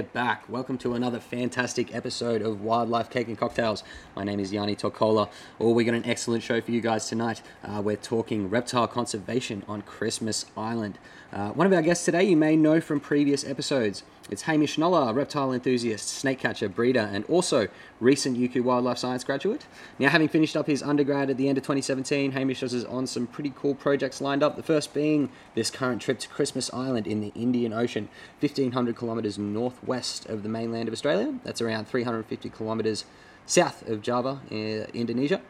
we're back. Welcome to another fantastic episode of Wildlife Cake and Cocktails. My name is Yanni Tokola. Oh, we got an excellent show for you guys tonight. Uh, we're talking reptile conservation on Christmas Island. Uh, one of our guests today you may know from previous episodes. It's Hamish Noller, reptile enthusiast, snake catcher, breeder, and also recent UQ Wildlife Science graduate. Now, having finished up his undergrad at the end of 2017, Hamish is on some pretty cool projects lined up. The first being this current trip to Christmas Island in the Indian Ocean, 1500 kilometres northwest of the mainland of Australia. That's around 350 kilometres south of Java, uh, Indonesia.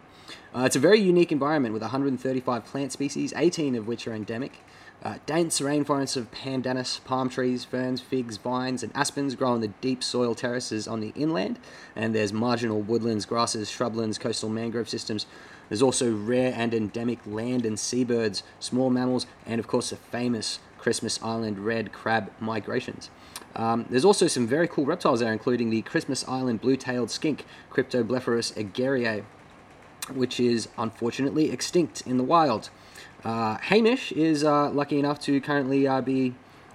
Uh, it's a very unique environment with 135 plant species, 18 of which are endemic. Uh, dense rainforests of pandanus, palm trees, ferns, figs, vines, and aspens grow on the deep soil terraces on the inland, and there's marginal woodlands, grasses, shrublands, coastal mangrove systems. There's also rare and endemic land and seabirds, small mammals, and of course the famous Christmas Island red crab migrations. Um, there's also some very cool reptiles there, including the Christmas Island blue-tailed skink, Cryptoblepharus egeriae, which is unfortunately extinct in the wild. Uh, Hamish is uh, lucky enough to currently uh, be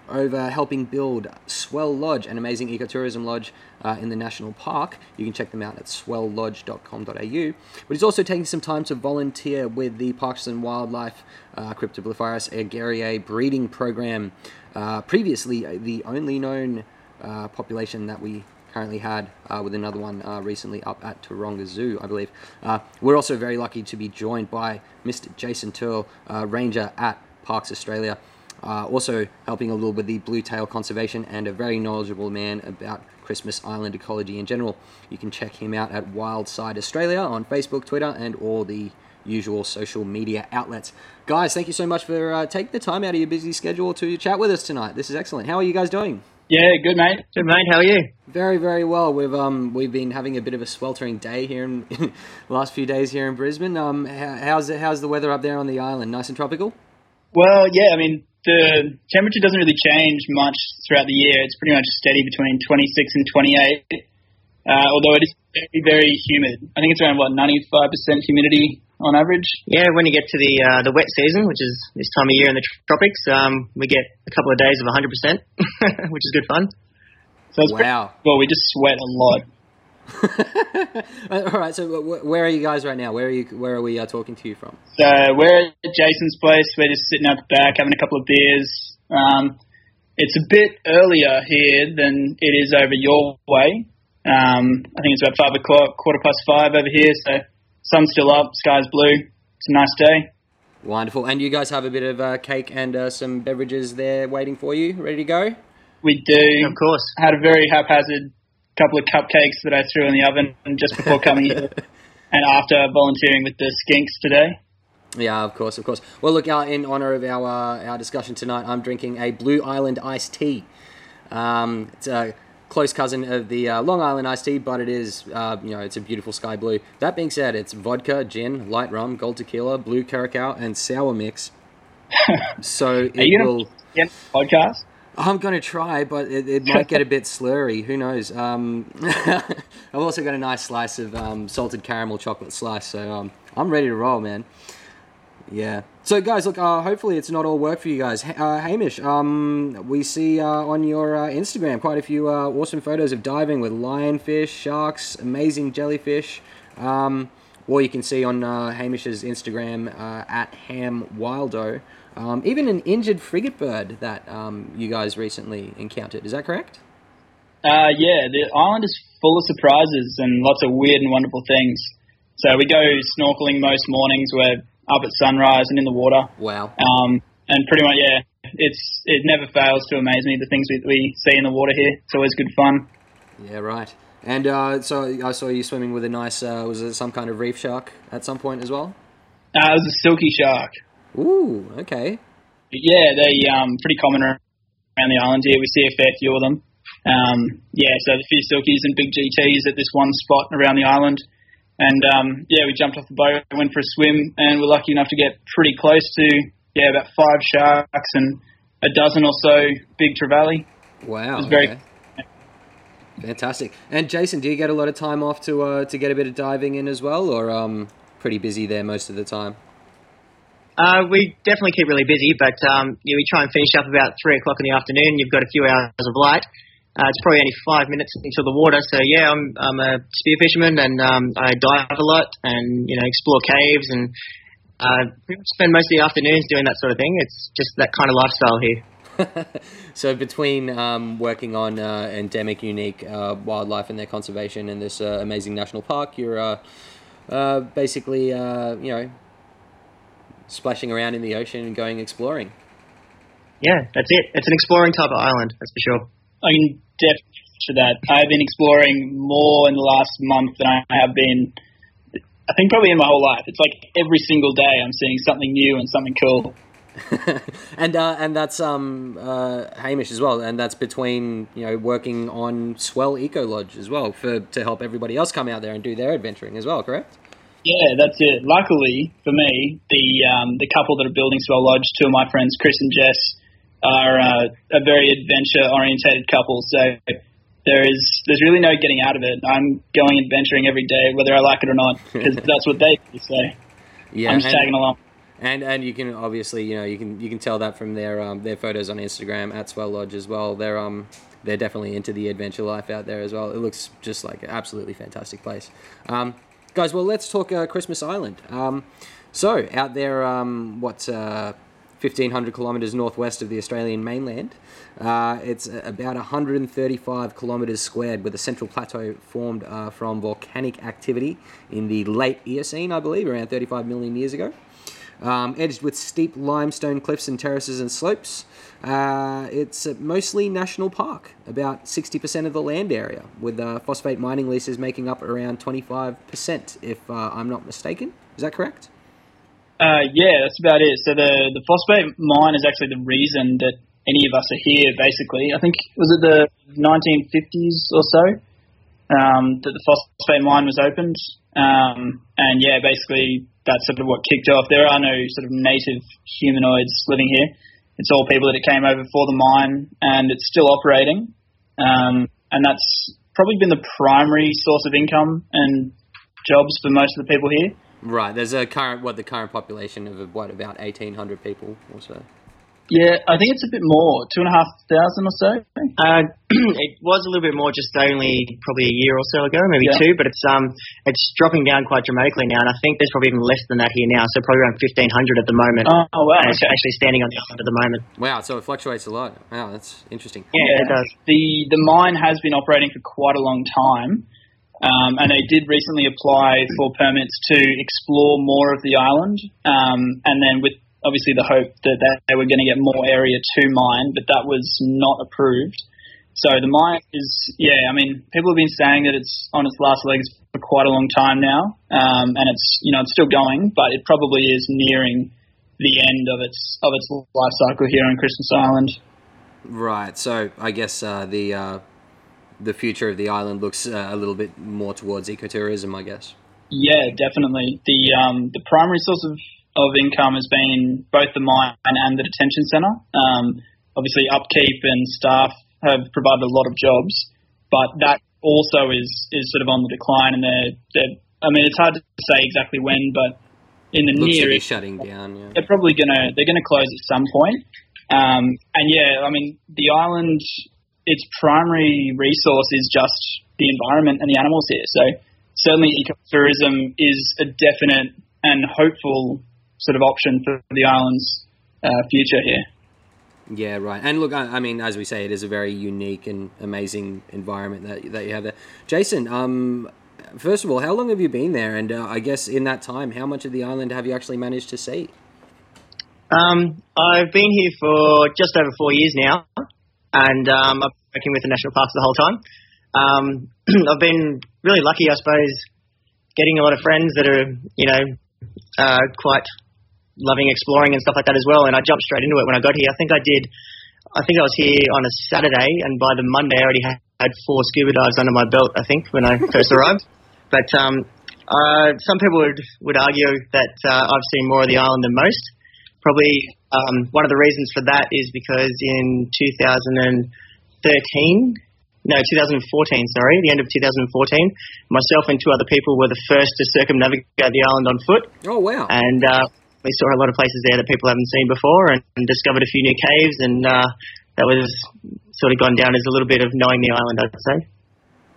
over helping build Swell Lodge, an amazing ecotourism lodge uh, in the national park. You can check them out at swelllodge.com.au. But he's also taking some time to volunteer with the Parks and Wildlife uh, Cryptoblepharus breeding program. Uh, previously, the only known uh, population that we currently had uh, with another one uh, recently up at Taronga Zoo, I believe. Uh, we're also very lucky to be joined by Mr. Jason Turl, uh, Ranger at Parks Australia, uh, also helping a little with the blue tail conservation and a very knowledgeable man about Christmas Island ecology in general. You can check him out at Wildside Australia on Facebook, Twitter, and all the usual social media outlets. Guys, thank you so much for uh, taking the time out of your busy schedule to chat with us tonight. This is excellent. How are you guys doing? Yeah, good mate. Good mate. How are you? Very, very well. We've um we've been having a bit of a sweltering day here in, in the last few days here in Brisbane. Um, how, how's it, how's the weather up there on the island? Nice and tropical. Well, yeah. I mean, the temperature doesn't really change much throughout the year. It's pretty much steady between 26 and 28. Uh, although it is very, very humid. I think it's around what 95% humidity on average. Yeah, when you get to the uh, the wet season, which is this time of year in the tropics, um, we get a couple of days of 100%, which is good fun. So it's Wow. Pretty, well, we just sweat a lot. All right. So wh- where are you guys right now? Where are you? Where are we uh, talking to you from? So we're at Jason's place. We're just sitting out the back having a couple of beers. Um, it's a bit earlier here than it is over your way. Um, I think it's about five o'clock, quarter past five over here. So sun's still up, sky's blue. It's a nice day. Wonderful. And you guys have a bit of uh, cake and uh, some beverages there waiting for you, ready to go. We do. Of course. had a very haphazard couple of cupcakes that I threw in the oven just before coming here and after volunteering with the skinks today. Yeah, of course, of course. Well, look, uh, in honor of our uh, our discussion tonight, I'm drinking a Blue Island iced tea. Um, it's a close cousin of the uh, Long Island iced tea, but it is, uh, you know, it's a beautiful sky blue. That being said, it's vodka, gin, light rum, gold tequila, blue curacao, and sour mix. So it gonna will. podcast? I'm going to try, but it, it might get a bit slurry. Who knows? Um, I've also got a nice slice of um, salted caramel chocolate slice, so um, I'm ready to roll, man. Yeah. So, guys, look. Uh, hopefully, it's not all work for you guys. Uh, Hamish, um, we see uh, on your uh, Instagram quite a few uh, awesome photos of diving with lionfish, sharks, amazing jellyfish. Um, or you can see on uh, Hamish's Instagram at Ham Wildo, um, even an injured frigate bird that um, you guys recently encountered. Is that correct? Yeah, the island is full of surprises and lots of weird and wonderful things. So we go snorkeling most mornings. We're up at sunrise and in the water. Wow. Um, and pretty much, yeah, it's it never fails to amaze me the things we, we see in the water here. It's always good fun. Yeah, right. And uh, so I saw you swimming with a nice. Uh, was it some kind of reef shark at some point as well? Uh, it was a silky shark. Ooh, okay. Yeah, they um pretty common around the island here. We see a fair few of them. Um, yeah, so a few silkies and big GTs at this one spot around the island. And um, yeah, we jumped off the boat, went for a swim, and we're lucky enough to get pretty close to yeah about five sharks and a dozen or so big trevally. Wow. It was very- okay. Fantastic. And Jason, do you get a lot of time off to uh, to get a bit of diving in as well, or um, pretty busy there most of the time? Uh, we definitely keep really busy, but um, yeah, we try and finish up about three o'clock in the afternoon. You've got a few hours of light, Uh, it's probably only five minutes into the water, so yeah, I'm I'm a spear fisherman and um, I dive a lot and you know explore caves and uh, spend most of the afternoons doing that sort of thing. It's just that kind of lifestyle here. so between um, working on uh, endemic, unique uh, wildlife and their conservation and this uh, amazing national park, you're uh, uh, basically you know splashing around in the ocean and going exploring. Yeah, that's it. It's an exploring type of island, that's for sure. I can definitely to that. I've been exploring more in the last month than I have been. I think probably in my whole life. It's like every single day I'm seeing something new and something cool. and uh, and that's um uh, Hamish as well, and that's between you know working on Swell Eco Lodge as well for to help everybody else come out there and do their adventuring as well. Correct? Yeah, that's it. Luckily for me, the um, the couple that are building Swell Lodge, two of my friends, Chris and Jess, are uh, a very adventure orientated couple. So there is there's really no getting out of it. I'm going adventuring every day, whether I like it or not, because that's what they do. So yeah, I'm just and, tagging along. And and you can obviously you know you can you can tell that from their um, their photos on Instagram at Swell Lodge as well. They're um they're definitely into the adventure life out there as well. It looks just like an absolutely fantastic place. Um, guys, well let's talk uh, Christmas Island. Um, so out there, um, what's uh, 1,500 kilometres northwest of the Australian mainland. Uh, it's about 135 kilometres squared, with a central plateau formed uh, from volcanic activity in the late Eocene, I believe, around 35 million years ago. Um, edged with steep limestone cliffs and terraces and slopes. Uh, it's mostly national park, about 60% of the land area, with uh, phosphate mining leases making up around 25%, if uh, I'm not mistaken. Is that correct? Uh, yeah, that's about it. So the the phosphate mine is actually the reason that any of us are here. Basically, I think was it the 1950s or so um, that the phosphate mine was opened, um, and yeah, basically that's sort of what kicked off. There are no sort of native humanoids living here. It's all people that came over for the mine, and it's still operating, um, and that's probably been the primary source of income and jobs for most of the people here. Right. There's a current what the current population of what about eighteen hundred people or so. Yeah, I think it's a bit more, two and a half thousand or so. Uh, it was a little bit more just only probably a year or so ago, maybe yeah. two, but it's um it's dropping down quite dramatically now, and I think there's probably even less than that here now, so probably around fifteen hundred at the moment. Oh, oh wow! Okay. actually standing on the island at the moment. Wow, so it fluctuates a lot. Wow, that's interesting. Yeah, yeah, it does. The the mine has been operating for quite a long time. Um, and they did recently apply for permits to explore more of the island, um, and then with obviously the hope that they were going to get more area to mine, but that was not approved. So the mine is, yeah, I mean, people have been saying that it's on its last legs for quite a long time now, um, and it's, you know, it's still going, but it probably is nearing the end of its of its life cycle here on Christmas Island. Right. So I guess uh, the uh, the future of the island looks uh, a little bit more towards ecotourism, I guess. Yeah, definitely. The um, the primary source of, of income has been both the mine and the detention centre. Um, obviously, upkeep and staff have provided a lot of jobs, but that also is is sort of on the decline. And they're, they're I mean, it's hard to say exactly when, but in the near, like shutting down. Yeah. They're probably gonna they're gonna close at some point. Um, and yeah, I mean, the island its primary resource is just the environment and the animals here. So certainly ecotourism is a definite and hopeful sort of option for the island's uh, future here. Yeah, right. And look, I, I, mean, as we say, it is a very unique and amazing environment that that you have there. Jason, um, first of all, how long have you been there? And uh, I guess in that time, how much of the island have you actually managed to see? Um, I've been here for just over four years now and um, I've been working with the national parks the whole time. Um, I've been really lucky, I suppose, getting a lot of friends that are, you know, uh, quite loving exploring and stuff like that as well. And I jumped straight into it when I got here. I think I did. I think I was here on a Saturday, and by the Monday, I already had, four scuba dives under my belt. I think when I first arrived. But um, uh, some people would would argue that uh, I've seen more of the island than most. Probably um, one of the reasons for that is because in 2013, no, 2014, sorry, the end of 2014, myself and two other people were the first to circumnavigate the island on foot. Oh, wow. And uh, we saw a lot of places there that people haven't seen before and, and discovered a few new caves, and uh, that was sort of gone down as a little bit of knowing the island, I'd say.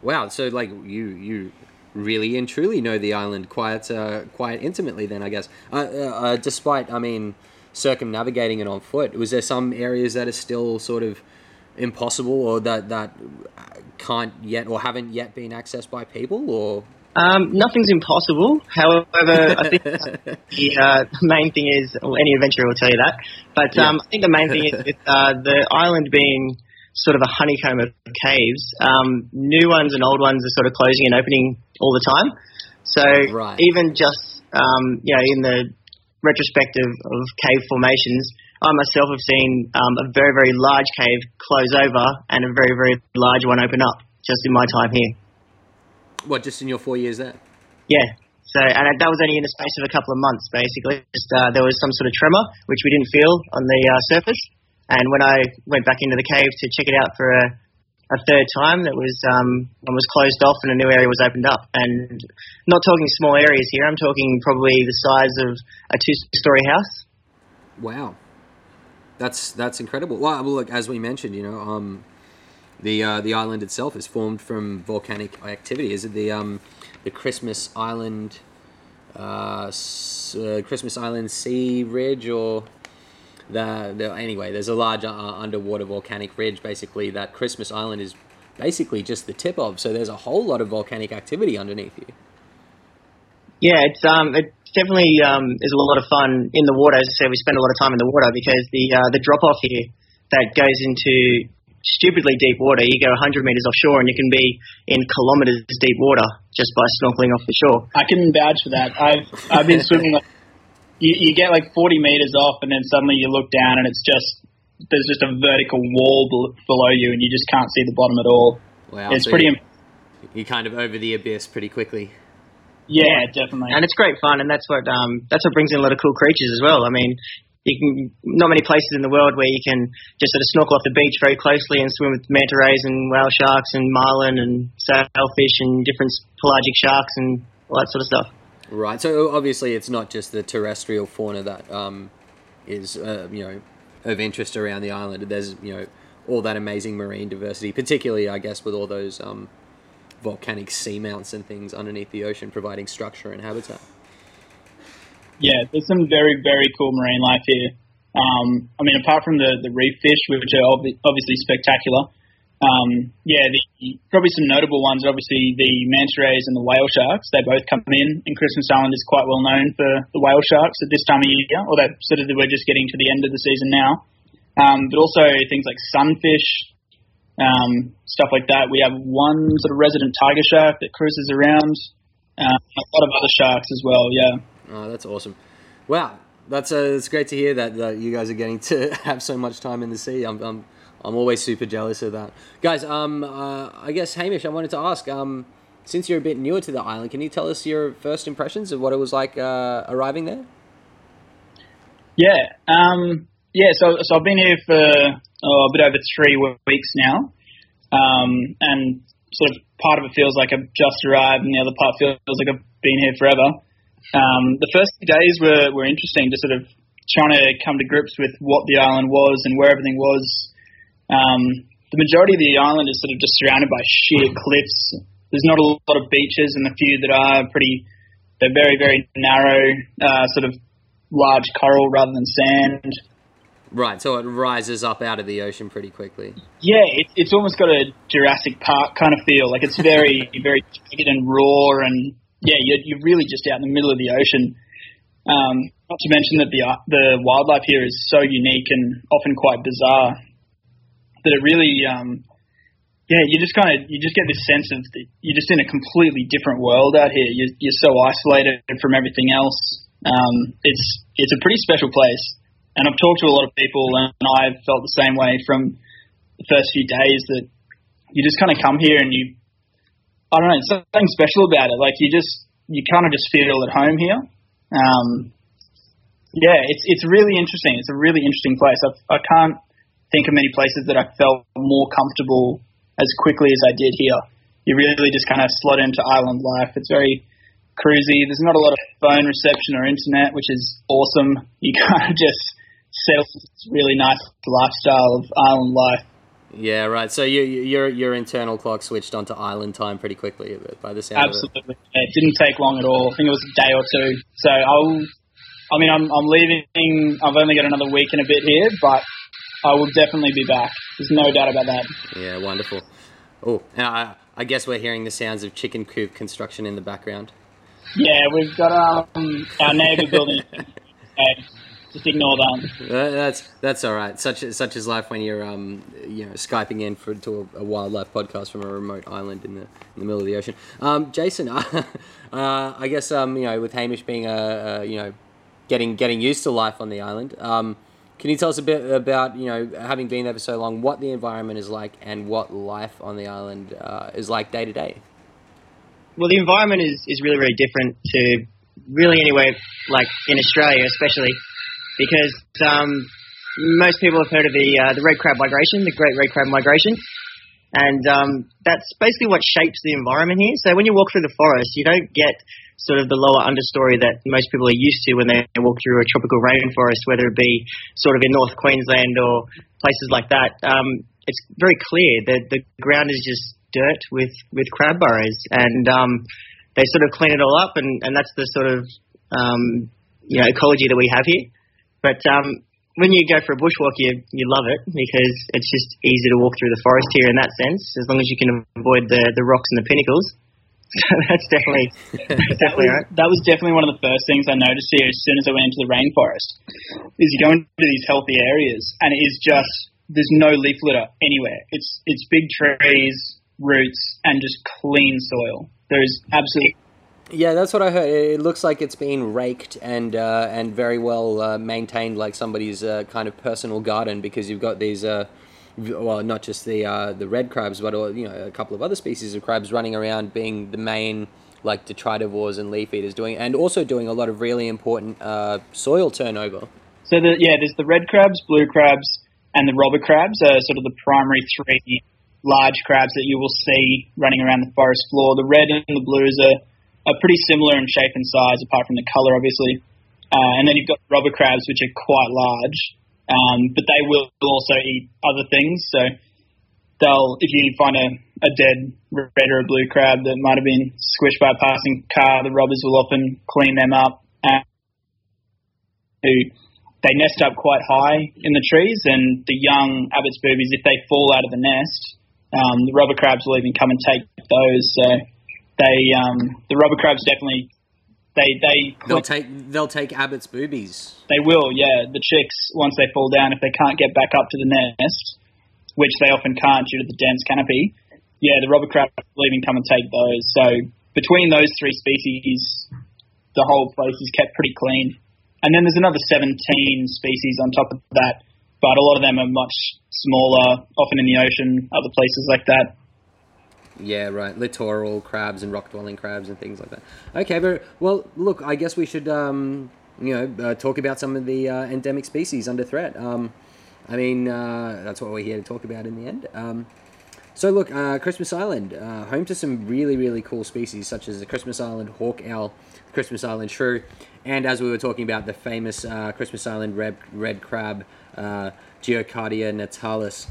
Wow, so like you you really and truly know the island quite uh, quite intimately then I guess. Uh, uh, uh, despite I mean circumnavigating it on foot, was there some areas that are still sort of impossible or that that can't yet or haven't yet been accessed by people or um, nothing's impossible. However, I think the uh, main thing is, well, any adventurer will tell you that. But um, I think the main thing is with uh, the island being sort of a honeycomb of caves. Um, new ones and old ones are sort of closing and opening all the time. So right. even just um, you know in the retrospective of cave formations, I myself have seen um, a very very large cave close over and a very very large one open up just in my time here. What, just in your four years there? Yeah. So, and that was only in the space of a couple of months, basically. Just uh, there was some sort of tremor, which we didn't feel on the uh, surface. And when I went back into the cave to check it out for a, a third time, that was um, one was closed off and a new area was opened up. And not talking small areas here. I'm talking probably the size of a two-story house. Wow, that's that's incredible. Well, look, as we mentioned, you know, um, the uh, the island itself is formed from volcanic activity. Is it the um, the Christmas Island uh, uh, Christmas Island Sea Ridge or the, the anyway? There's a large uh, underwater volcanic ridge. Basically, that Christmas Island is basically just the tip of. So there's a whole lot of volcanic activity underneath you. Yeah, it's um, it definitely um, is a lot of fun in the water. As I said, we spend a lot of time in the water because the uh, the drop off here that goes into stupidly deep water. You go 100 meters offshore and you can be in kilometers deep water just by snorkeling off the shore. I can vouch for that. I've I've been swimming. Like, you, you get like 40 meters off, and then suddenly you look down, and it's just there's just a vertical wall below you, and you just can't see the bottom at all. Wow, it's so pretty. You, you kind of over the abyss pretty quickly. Yeah, definitely. And it's great fun, and that's what um, that's what brings in a lot of cool creatures as well. I mean, you can not many places in the world where you can just sort of snorkel off the beach very closely and swim with manta rays and whale sharks and marlin and sailfish and different pelagic sharks and all that sort of stuff. Right. So obviously, it's not just the terrestrial fauna that um, is uh, you know of interest around the island. There's you know all that amazing marine diversity, particularly I guess with all those um, volcanic seamounts and things underneath the ocean, providing structure and habitat. Yeah, there's some very, very cool marine life here. Um, I mean, apart from the, the reef fish, which are ob- obviously spectacular, um, yeah, the, probably some notable ones. Obviously, the manta rays and the whale sharks. They both come in, and Christmas Island is quite well known for the whale sharks at this time of year. Although sort of we're just getting to the end of the season now. Um, but also things like sunfish, um, stuff like that. We have one sort of resident tiger shark that cruises around. Uh, a lot of other sharks as well. Yeah. Oh, that's awesome! Wow, that's uh, it's great to hear that, that you guys are getting to have so much time in the sea. I'm, I'm, I'm always super jealous of that, guys. Um, uh, I guess Hamish, I wanted to ask, um, since you're a bit newer to the island, can you tell us your first impressions of what it was like uh, arriving there? Yeah, um, yeah. So, so I've been here for oh, a bit over three weeks now, um, and sort of part of it feels like I've just arrived, and the other part feels like I've been here forever. Um, the first days were, were interesting, just sort of trying to come to grips with what the island was and where everything was. Um, the majority of the island is sort of just surrounded by sheer cliffs. There's not a lot of beaches, and the few that are pretty, they're very, very narrow, uh, sort of large coral rather than sand. Right, so it rises up out of the ocean pretty quickly. Yeah, it, it's almost got a Jurassic Park kind of feel. Like it's very, very jagged and raw, and yeah, you're, you're really just out in the middle of the ocean. Um, not to mention that the the wildlife here is so unique and often quite bizarre that it really, um, yeah, you just kind of you just get this sense of the, you're just in a completely different world out here. You're, you're so isolated from everything else. Um, it's it's a pretty special place, and I've talked to a lot of people, and I've felt the same way from the first few days that you just kind of come here and you I don't know, something special about it. Like you just, you kind of just feel at home here. Um, yeah, it's it's really interesting. It's a really interesting place. I've, I can't think of many places that I felt more comfortable as quickly as I did here. You really just kind of slot into island life. It's very cruisy. There's not a lot of phone reception or internet, which is awesome. You kind of just settle into this really nice lifestyle of island life. Yeah, right. So you, your your internal clock switched onto island time pretty quickly uh, by the sound Absolutely. Of it. it didn't take long at all. I think it was a day or two. So I'll. I mean, I'm I'm leaving. I've only got another week and a bit here, but I will definitely be back. There's no doubt about that. Yeah, wonderful. Oh, I, I guess we're hearing the sounds of chicken coop construction in the background. Yeah, we've got um, our neighbour building. just ignore that. Uh, that's that's all right. Such such is life when you're um you know skyping in for to a, a wildlife podcast from a remote island in the in the middle of the ocean. Um, Jason, uh, I guess um you know with Hamish being a, a, you know getting getting used to life on the island. Um, can you tell us a bit about you know having been there for so long, what the environment is like and what life on the island uh, is like day to day? Well, the environment is, is really really different to really anywhere like in Australia, especially because um, most people have heard of the uh, the red crab migration, the Great Red Crab Migration, and um, that's basically what shapes the environment here. So when you walk through the forest, you don't get sort of the lower understory that most people are used to when they walk through a tropical rainforest, whether it be sort of in North Queensland or places like that. Um, it's very clear that the ground is just dirt with with crab burrows, and um, they sort of clean it all up, and, and that's the sort of um, you know ecology that we have here. But um, when you go for a bushwalk, you you love it because it's just easy to walk through the forest here in that sense, as long as you can avoid the the rocks and the pinnacles. that's definitely that's definitely that was, right. That was definitely one of the first things I noticed here as soon as I went into the rainforest. Is you go into these healthy areas and it is just there's no leaf litter anywhere. It's it's big trees, roots, and just clean soil. There's absolutely Yeah, that's what I heard. It looks like it's been raked and uh, and very well uh, maintained, like somebody's uh, kind of personal garden, because you've got these, uh, well, not just the uh, the red crabs, but you know a couple of other species of crabs running around, being the main like detritivores and leaf eaters, doing and also doing a lot of really important uh, soil turnover. So the, yeah, there's the red crabs, blue crabs, and the robber crabs are sort of the primary three large crabs that you will see running around the forest floor. The red and the blues are are pretty similar in shape and size, apart from the color, obviously. Uh, and then you've got robber crabs, which are quite large, um, but they will also eat other things. So they'll, if you find a, a dead red or a blue crab that might have been squished by a passing car, the robbers will often clean them up. And they nest up quite high in the trees, and the young Abbott's boobies, if they fall out of the nest, um, the robber crabs will even come and take those. So they um, the robber crabs definitely they they They'll take they'll take Abbott's boobies. they will yeah. The chicks once they fall down if they can't get back up to the nest which they often can't due to the dense canopy yeah the robber crabs will even come and take those. So between those three species the whole place is kept pretty clean. And then there's another 17 species on top of that but a lot of them are much smaller often in the ocean other places like that Yeah, right. Littoral crabs and rock dwelling crabs and things like that. Okay, but well, look, I guess we should um, you know uh, talk about some of the uh, endemic species under threat. Um, I mean, uh, that's what we're here to talk about in the end. Um, so look, uh, Christmas Island, uh, home to some really really cool species such as the Christmas Island hawk owl, Christmas Island shrew, and as we were talking about the famous uh, Christmas Island red red crab, Gecarcoidea natalis,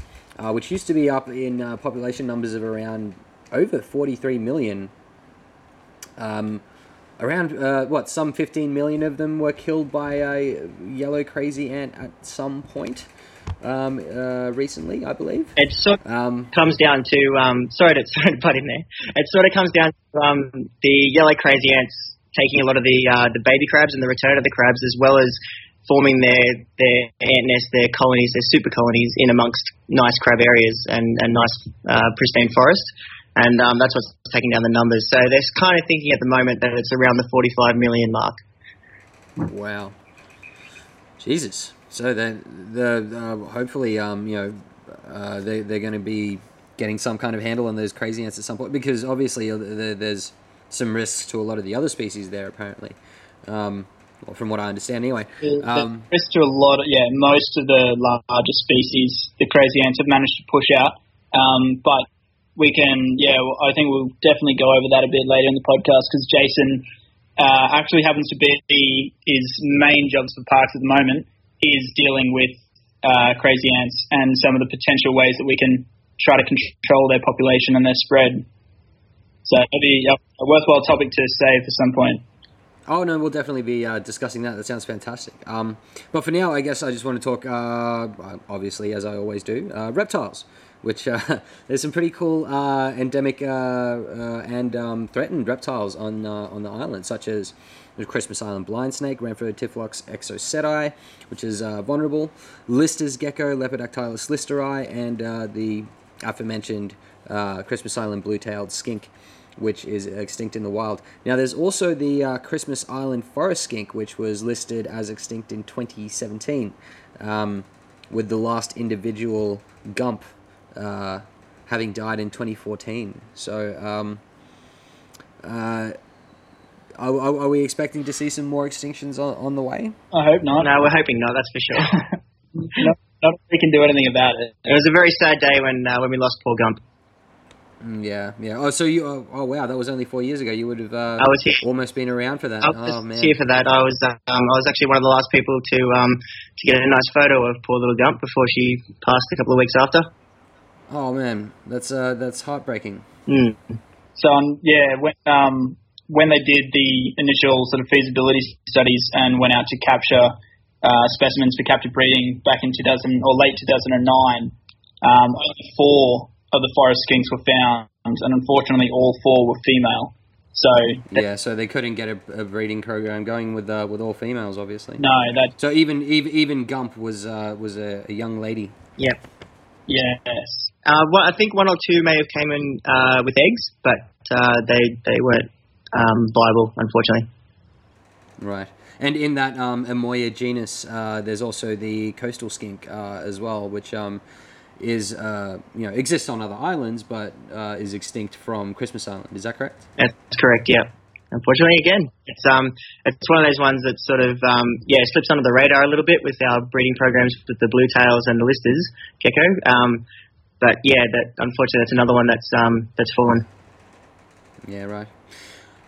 which used to be up in population numbers of around over 43 million. Um, around uh, what some 15 million of them were killed by a yellow crazy ant at some point um, uh, recently, I believe. It sort of Um, comes down to um, sorry to sorry to butt in there. It sort of comes down to um, the yellow crazy ants taking a lot of the uh, the baby crabs and the return of the crabs, as well as forming their their ant nests, their colonies, their super colonies in amongst nice crab areas and, and nice uh, pristine forest. And um, that's what's taking down the numbers. So they're kind of thinking at the moment that it's around the 45 million mark. Wow. Jesus. So then the uh, hopefully um you know uh, they they're going to be getting some kind of handle on those crazy ants at some point because obviously uh, there, there's some risks to a lot of the other species there apparently. Um, well, from what I understand anyway. The- the Um, risk to a lot, of, yeah, most of the larger species, the crazy ants have managed to push out. Um, but we can, yeah, well, I think we'll definitely go over that a bit later in the podcast because Jason uh, actually happens to be his main jobs for parks at the moment is dealing with uh, crazy ants and some of the potential ways that we can try to control their population and their spread. So it'll be a worthwhile topic to save for some point. Oh no, we'll definitely be uh, discussing that. That sounds fantastic. Um, but for now, I guess I just want to talk, uh, obviously, as I always do, uh, reptiles. Which uh, there's some pretty cool uh, endemic uh, and um, threatened reptiles on on the island, such as the Christmas Island blind snake, Ramphotyphlops exocoeti, which is vulnerable, Lister's gecko, Lepidodactylus listeri, and the aforementioned Christmas Island blue-tailed skink which is extinct in the wild. Now, there's also the uh, Christmas Island forest skink, which was listed as extinct in 2017, um, with the last individual gump uh, having died in 2014. So, um, uh, are, are, we expecting to see some more extinctions on, on the way? I hope not. No, we're hoping not. That's for sure. not, not we can do anything about it. It was a very sad day when uh, when we lost Paul Gump. Mm, yeah, yeah. Oh, so you? Oh, oh, wow, that was only four years ago. You would have. Uh, I was here. Almost been around for that. I was oh man. here for that. I was. Um, I was actually one of the last people to um to get a nice photo of poor little Gump before she passed a couple of weeks after. Oh man, that's uh that's heartbreaking. Mm. So um, yeah, when um when they did the initial sort of feasibility studies and went out to capture uh, specimens for captive breeding back in 2000 or late 2009, um, only four of the forest skinks were found, and unfortunately, all four were female. So yeah, so they couldn't get a, a breeding program going with uh, with all females, obviously. No, that. So even even, even Gump was uh, was a, a, young lady. Yep. Yes. Uh, well, I think one or two may have came in uh, with eggs, but uh, they they weren't um, viable, unfortunately. Right. And in that um, Emoia genus, uh, there's also the coastal skink uh, as well, which um, is uh, you know exists on other islands, but uh, is extinct from Christmas Island. Is that correct? That's correct. Yeah. Unfortunately, again, it's um, it's one of those ones that sort of um, yeah slips under the radar a little bit with our breeding programs with the blue tails and the listers gecko. Um, but yeah, that unfortunately that's another one that's um, that's fallen. Yeah. Right.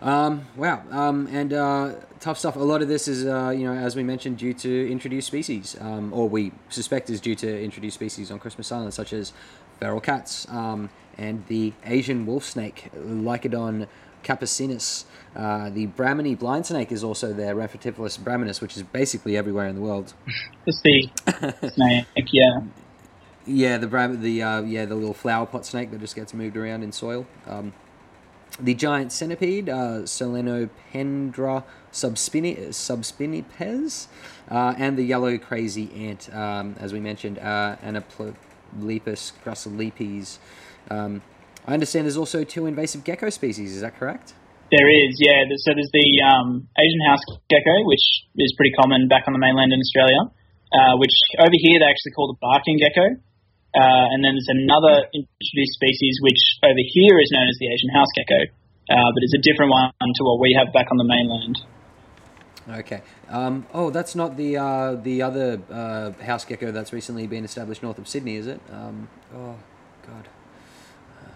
Um, wow. Um, and uh, tough stuff. A lot of this is, uh, you know, as we mentioned, due to introduced species, um, or we suspect is due to introduced species on Christmas Island, such as feral cats um, and the Asian wolf snake, Lycodon capucinus. Uh, the Brahminy blind snake is also there, Ramphotyphlops braminus, which is basically everywhere in the world. It's the snake, yeah. Yeah, the the uh, yeah the little flower pot snake that just gets moved around in soil. Um, the giant centipede, uh, Scolopendra subspinipes, uh, and the yellow crazy ant, um, as we mentioned, uh, gracilipes. Um, I understand there's also two invasive gecko species. Is that correct? There is, yeah. So there's the um, Asian house gecko, which is pretty common back on the mainland in Australia, uh, which over here they actually call the barking gecko. Uh, and then there's another introduced species which over here is known as the Asian house gecko, uh, but it's a different one to what we have back on the mainland. Okay. Um, oh, that's not the uh, the other uh, house gecko that's recently been established north of Sydney, is it? Um, oh, God.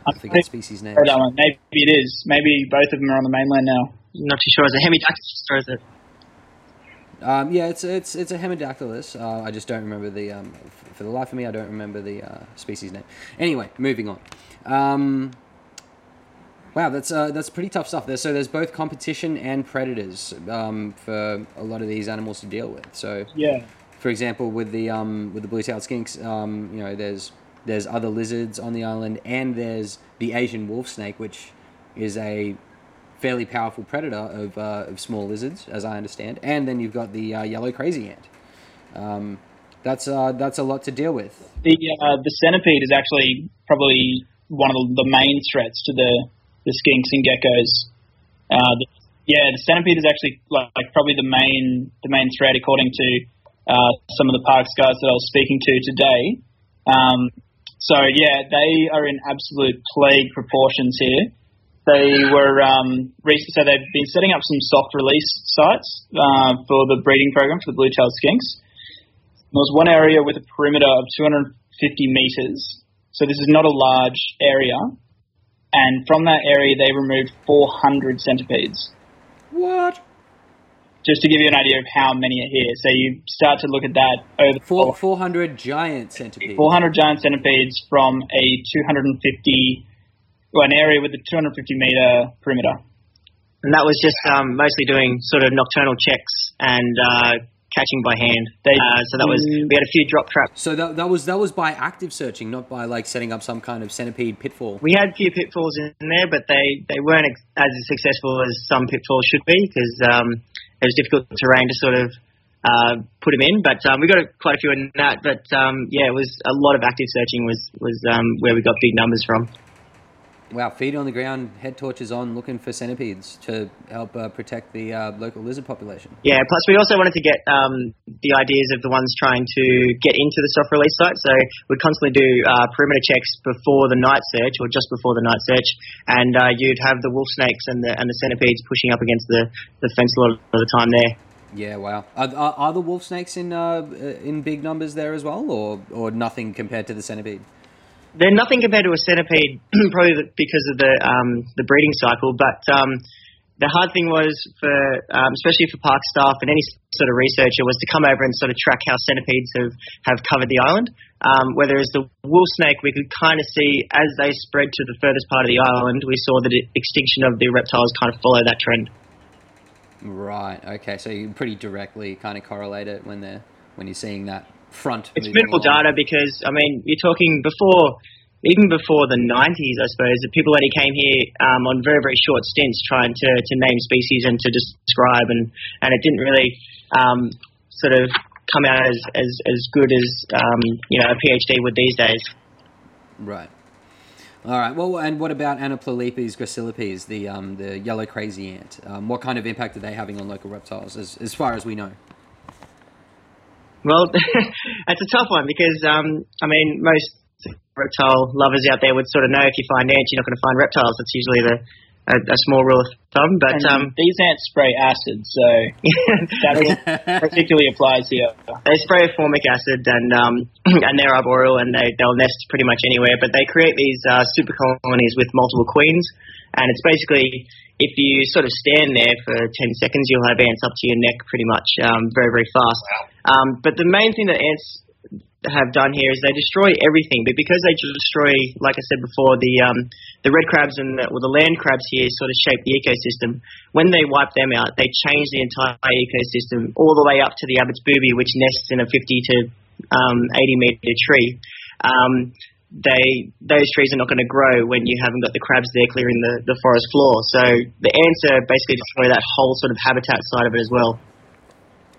I forget species name. Maybe it is. Maybe both of them are on the mainland now. Not too sure. Is it Hemidactylus or is it? Um, yeah, it's it's it's a Hemidactylus. Uh, I just don't remember the um, for the life of me, I don't remember the uh, species name. Anyway, moving on. Um, wow, that's uh, that's pretty tough stuff. There, so there's both competition and predators um, for a lot of these animals to deal with. So yeah, for example, with the um, with the blue-tailed skinks, um, you know, there's there's other lizards on the island, and there's the Asian wolf snake, which is a fairly powerful predator of, uh, of small lizards, as I understand. And then you've got the uh, yellow crazy ant. Um, that's uh, that's a lot to deal with. The uh, the centipede is actually probably one of the, main threats to the the skinks and geckos. Uh, yeah, the centipede is actually like, like, probably the main the main threat according to uh, some of the parks guys that I was speaking to today. Um, so yeah, they are in absolute plague proportions here. They were um, so they've been setting up some soft release sites uh, for the breeding program for the blue-tailed skinks. There was one area with a perimeter of 250 meters. So this is not a large area. And from that area, they removed 400 centipedes. What? just to give you an idea of how many are here. So you start to look at that over Four, 400 giant centipedes. 400 giant centipedes from a 250, well, an area with a 250 meter perimeter. And that was just um, mostly doing sort of nocturnal checks and uh, catching by hand. They- uh, so that was we had a few drop traps. So that, that was that was by active searching, not by like setting up some kind of centipede pitfall. We had a few pitfalls in there, but they, they weren't ex- as successful as some pitfalls should be because um, it was difficult terrain to sort of uh, put them in. But um, we got a, quite a few in that. But um, yeah, it was a lot of active searching was was um, where we got big numbers from. Wow, feet on the ground, head torches on, looking for centipedes to help uh, protect the uh, local lizard population. Yeah, plus we also wanted to get um, the ideas of the ones trying to get into the soft release site. So we'd constantly do uh, perimeter checks before the night search or just before the night search, and uh, you'd have the wolf snakes and the and the centipedes pushing up against the, the fence a lot of the time there. Yeah, wow. Are, are, are the wolf snakes in uh, uh, in big numbers there as well, or or nothing compared to the centipede? They're nothing compared to a centipede, probably because of the um, the breeding cycle. But um, the hard thing was for, um, especially for park staff and any sort of researcher, was to come over and sort of track how centipedes have, have covered the island. Um, whereas the wolf snake, we could kind of see as they spread to the furthest part of the island, we saw the extinction of the reptiles kind of follow that trend. Right. Okay. So you pretty directly kind of correlate it when they're when you're seeing that front. It's minimal along. data because I mean you're talking before, even before the 90s, I suppose. The people only came here um, on very very short stints trying to, to name species and to describe, and and it didn't really um, sort of come out as as, as good as um, you know a PhD would these days. Right. All right. Well, and what about Anoplolepis gracilipes, the um, the yellow crazy ant? Um, what kind of impact are they having on local reptiles, as as far as we know? Well, that's a tough one because um, I mean most reptile lovers out there would sort of know if you find ants, you're not going to find reptiles. That's usually the a, a small rule of thumb. But um, these ants spray acid, so that particularly applies here. they spray formic acid and um, and they're arboreal and they they'll nest pretty much anywhere. But they create these uh, super colonies with multiple queens, and it's basically if you sort of stand there for 10 seconds, you'll have ants up to your neck pretty much um, very very fast. Um, but the main thing that ants have done here is they destroy everything, but because they destroy, like I said before, the um, the red crabs and the, the land crabs here sort of shape the ecosystem. When they wipe them out, they change the entire ecosystem all the way up to the Abbott's booby, which nests in a 50 to um, 80 meter tree. Um, they those trees are not going to grow when you haven't got the crabs there clearing the, the forest floor. So the are basically destroy that whole sort of habitat side of it as well.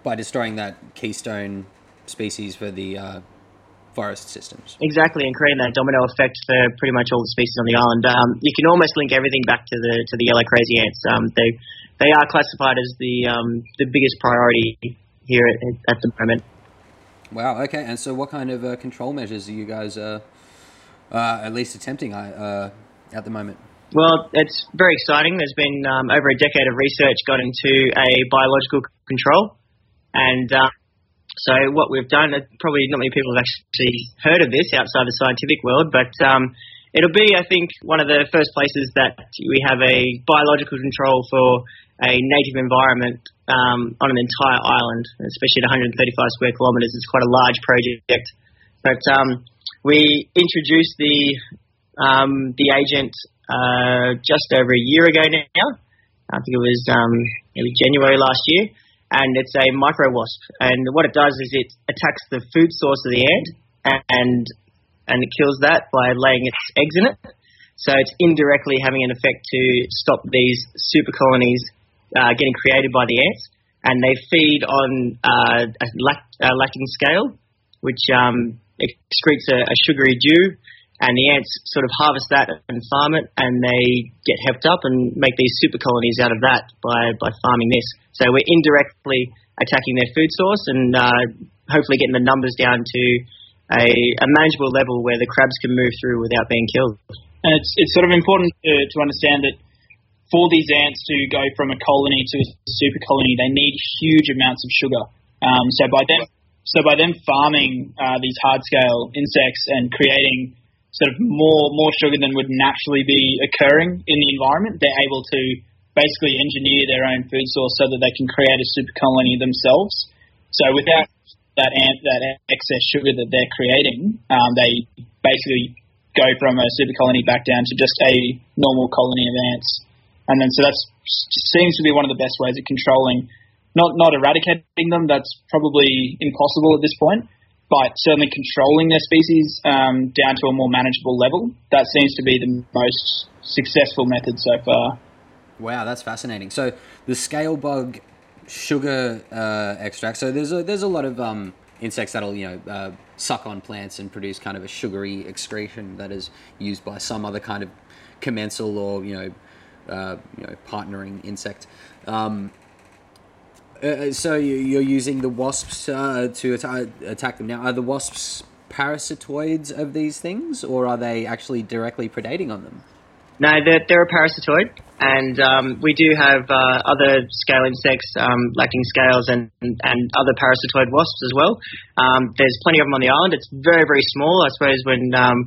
By destroying that keystone species for the uh, forest systems. Exactly, and creating that domino effect for pretty much all the species on the island. Um, you can almost link everything back to the to the yellow crazy ants. Um, they they are classified as the um, the biggest priority here at, at the moment. Wow. Okay. And so, what kind of uh, control measures are you guys uh, uh, at least attempting uh, at the moment? Well, it's very exciting. There's been um, over a decade of research gone into a biological control, and uh, so what we've done. uh, Probably not many people have actually heard of this outside the scientific world, but um, it'll be, I think, one of the first places that we have a biological control for a native environment um, on an entire island, especially at 135 square kilometres. It's quite a large project, but um, we introduced the um, the agent uh, just over a year ago now. I think it was um, maybe January last year, and it's a micro wasp. And what it does is it attacks the food source of the ant, and and it kills that by laying its eggs in it. So it's indirectly having an effect to stop these super colonies uh, getting created by the ants, and they feed on uh, a, lac- a lacting scale, which um, excretes a, a sugary dew, and the ants sort of harvest that and farm it, and they get hepped up and make these super colonies out of that by, by farming this. So we're indirectly attacking their food source and uh, hopefully getting the numbers down to a, a manageable level where the crabs can move through without being killed. And it's it's sort of important to, to understand that for these ants to go from a colony to a super colony, they need huge amounts of sugar. Um, so by them so by them farming uh, these hard scale insects and creating sort of more more sugar than would naturally be occurring in the environment, they're able to basically engineer their own food source so that they can create a super colony themselves. So without that ant, that excess sugar that they're creating, um, they basically go from a super colony back down to just a normal colony of ants. And then so that seems to be one of the best ways of controlling, not not eradicating them. That's probably impossible at this point, but certainly controlling their species um, down to a more manageable level. That seems to be the most successful method so far. Wow, that's fascinating. So the scale bug sugar uh, extract. So there's a there's a lot of um, insects that'll you know uh, suck on plants and produce kind of a sugary excretion that is used by some other kind of commensal or you know uh, you know partnering insect. Um, uh, so you, are using the wasps uh, to atta- attack them now. Are the wasps parasitoids of these things, or are they actually directly predating on them? No, they're, they're a parasitoid, and um, we do have uh, other scale insects, um, lacting scales, and, and other parasitoid wasps as well. Um, there's plenty of them on the island. It's very, very small. I suppose when um,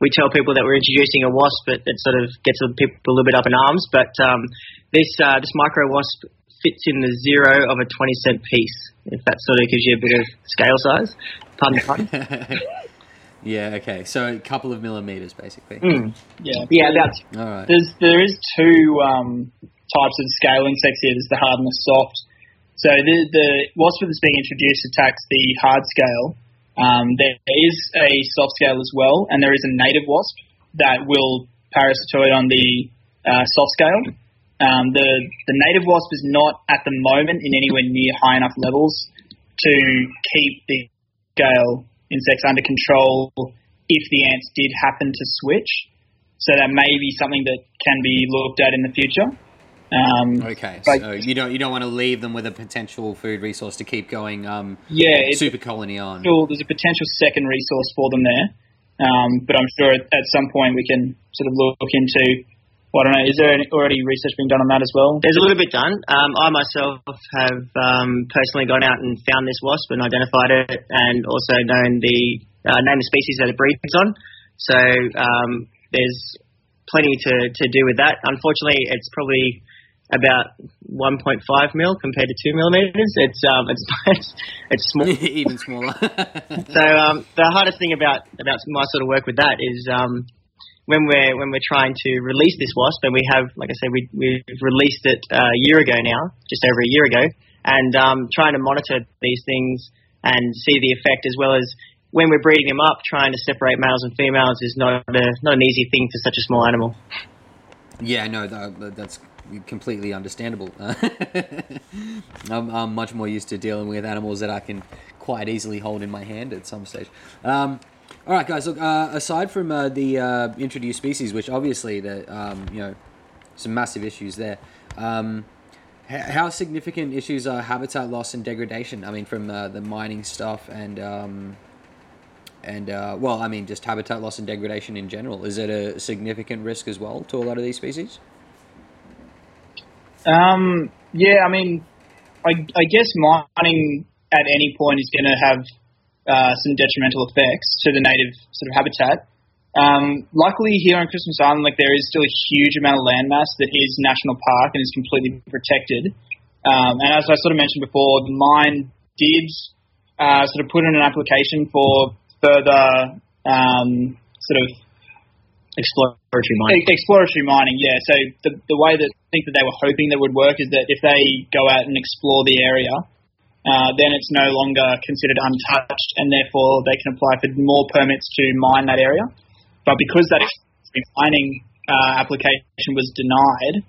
we tell people that we're introducing a wasp, it, it sort of gets people a little bit up in arms. But um, this uh, this micro wasp fits in the zero of a 20 cent piece, if that sort of gives you a bit of scale size. Pardon pun. Yeah. Okay. So a couple of millimeters, basically. Mm. Yeah. Yeah. That's all right. There's there is two um, types of scale insects here. There's the hard and the soft. So the the wasp that's being introduced attacks the hard scale. Um, there is a soft scale as well, and there is a native wasp that will parasitoid on the uh, soft scale. Um, the the native wasp is not at the moment in anywhere near high enough levels to keep the scale insects under control if the ants did happen to switch. So that may be something that can be looked at in the future. Um, okay, so you don't you don't want to leave them with a potential food resource to keep going. Um, yeah, super colony on. There's a potential second resource for them there, um, but I'm sure at, at, some point we can sort of look into well, I don't know. Is there any, already research being done on that as well? There's a little bit done. Um, I myself have um, personally gone out and found this wasp and identified it, and also known the uh, name the species that it breeds on. So um, there's plenty to, to do with that. Unfortunately, it's probably about 1.5 mil compared to 2 millimeters. It's um, it's it's, it's small, even smaller. so um, the hardest thing about about my sort of work with that is um, when we're when we're trying to release this wasp, and we have, like I said, we we've released it uh, a year ago now, just over a year ago, and um, trying to monitor these things and see the effect as well as when we're breeding them up, trying to separate males and females is not a, not an easy thing for such a small animal. Yeah, no, that, that's completely understandable. I'm, I'm, much more used to dealing with animals that I can quite easily hold in my hand at some stage. Um, all right, guys. Look, uh, aside from uh, the uh, introduced species, which obviously the um, you know some massive issues there. Um, how significant issues are habitat loss and degradation? I mean, from uh, the mining stuff and um, and uh, well, I mean, just habitat loss and degradation in general. Is it a significant risk as well to a lot of these species? Um, yeah, I mean, I, I guess mining at any point is going to have uh, some detrimental effects to the native sort of habitat. Um, luckily, here on Christmas Island, like there is still a huge amount of landmass that is national park and is completely protected. Um, and as I sort of mentioned before, the mine did uh, sort of put in an application for further um, sort of exploratory mining. Exploratory mining, yeah. So the the way that I think that they were hoping that would work is that if they go out and explore the area, uh, then it's no longer considered untouched, and therefore they can apply for more permits to mine that area. But because that mining uh, application was denied,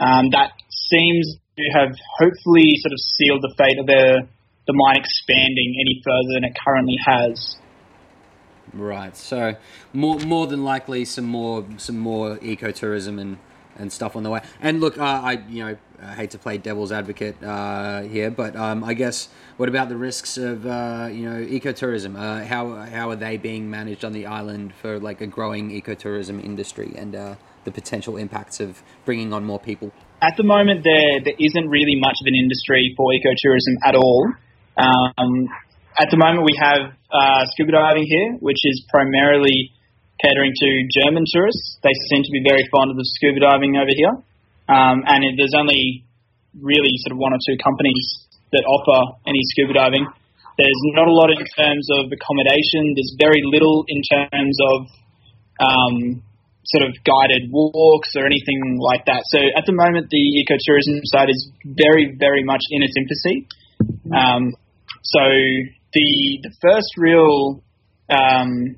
um, that seems to have hopefully sort of sealed the fate of the the mine expanding any further than it currently has. Right. So more more than likely some more some more ecotourism and and stuff on the way. And look, uh, I you know I hate to play devil's advocate uh, here, but um, I guess what about the risks of uh, you know ecotourism? Uh, how how are they being managed on the island for like a growing ecotourism industry and uh, the potential impacts of bringing on more people? At the moment, there there isn't really much of an industry for ecotourism at all. Um, at the moment, we have uh, scuba diving here, which is primarily catering to German tourists. They seem to be very fond of the scuba diving over here. um, and it, there's only really sort of one or two companies that offer any scuba diving. There's not a lot in terms of accommodation. There's very little in terms of um, sort of guided walks or anything like that. So at the moment, the ecotourism side is very, very much in its infancy. Um, so the the first real, um,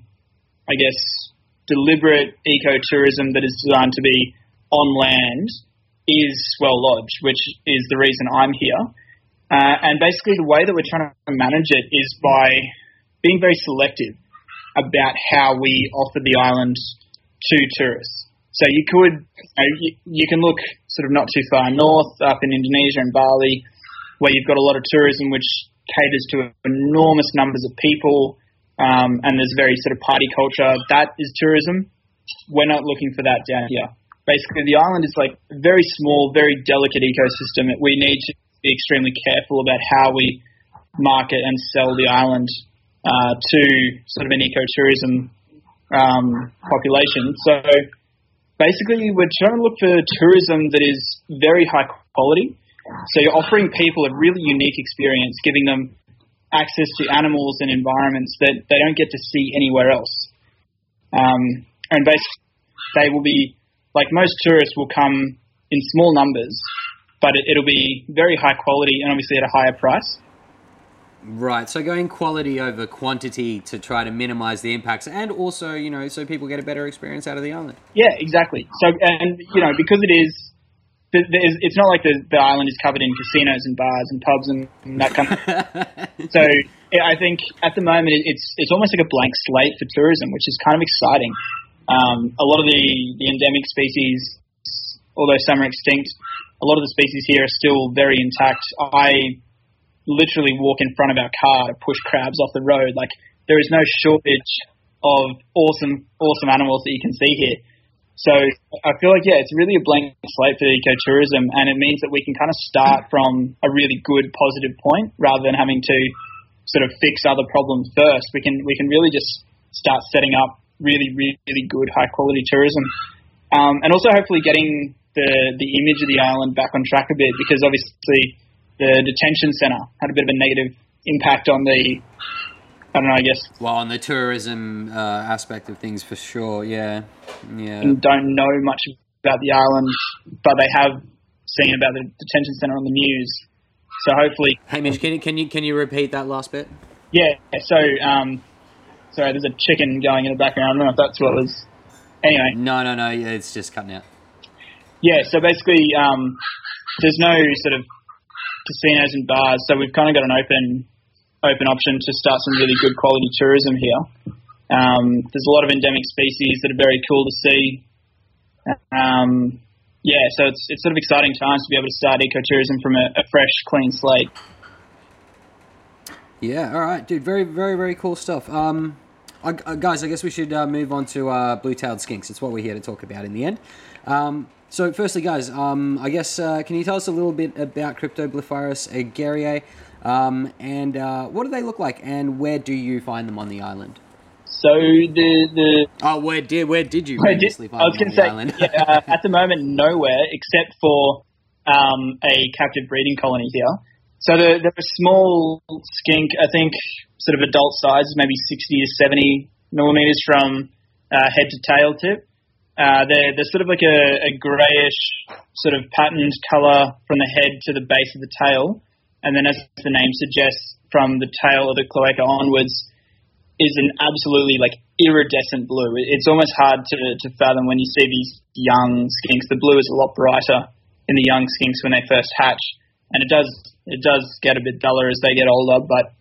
I guess, deliberate ecotourism that is designed to be on land is Swell Lodge, which is the reason I'm here. Uh, and basically, the way that we're trying to manage it is by being very selective about how we offer the island to tourists. So you could, you, know, you, you can look sort of not too far north, up in Indonesia and Bali, where you've got a lot of tourism which caters to enormous numbers of people, um, and there's very sort of party culture. That is tourism. We're not looking for that down here. Basically, the island is like a very small, very delicate ecosystem. We need to be extremely careful about how we market and sell the island uh, to sort of an ecotourism um, population. So basically, we're trying to look for tourism that is very high quality. So you're offering people a really unique experience, giving them access to animals and environments that they don't get to see anywhere else. Um, and basically, they will be like most tourists will come in small numbers, but it, will be very high quality and obviously at a higher price. Right, so going quality over quantity to try to minimize the impacts, and also, you know, so people get a better experience out of the island. Yeah, exactly. So, and you know, because it is, it's not like the, the island is covered in casinos and bars and pubs and, that kind of. so, I think at the moment it's it's almost like a blank slate for tourism, which is kind of exciting. Um, a lot of the, the endemic species, although some are extinct, a lot of the species here are still very intact. I literally walk in front of our car to push crabs off the road. Like there is no shortage of awesome, awesome animals that you can see here. So I feel like yeah, it's really a blank slate for ecotourism, and it means that we can kind of start from a really good, positive point rather than having to sort of fix other problems first. We can we can really just start setting up really, really good high quality tourism. Um, and also hopefully getting the, the image of the island back on track a bit because obviously the detention centre had a bit of a negative impact on the, I don't know, I guess. Well, on the tourism uh, aspect of things for sure, yeah. Yeah. And don't know much about the island, but they have seen about the detention centre on the news. So hopefully. Hamish, can you, can you, can you repeat that last bit? Yeah, so um, Sorry, there's a chicken going in the background. I don't know if that's what was. Anyway. No, no, no. Yeah, it's just cutting out. Yeah, so basically, um, there's no sort of casinos and bars, so we've kind of got an open open option to start some really good quality tourism here. Um, there's a lot of endemic species that are very cool to see. Um, yeah, so it's it's sort of exciting times to be able to start ecotourism from a, a fresh, clean slate. Yeah, all right, dude. Very, very, very cool stuff. Um, uh, guys, I guess we should uh, move on to uh, blue-tailed skinks. It's what we're here to talk about in the end. Um, so, firstly, guys, um, I guess uh, can you tell us a little bit about Cryptoblepharus egeriae, um, and uh, what do they look like, and where do you find them on the island? So the the oh, where did where did you where did, find I was going to say yeah, uh, at the moment nowhere except for um, a captive breeding colony here. So they're, they're a small skink, I think, sort of adult size, maybe 60 to 70 millimeters from uh, head to tail tip. Uh, they're, they're sort of like a, a greyish sort of patterned colour from the head to the base of the tail. And then, as the name suggests, from the tail of the cloaca onwards is an absolutely like iridescent blue. It's almost hard to, to fathom when you see these young skinks. The blue is a lot brighter in the young skinks when they first hatch, and it does it does get a bit duller as they get older, but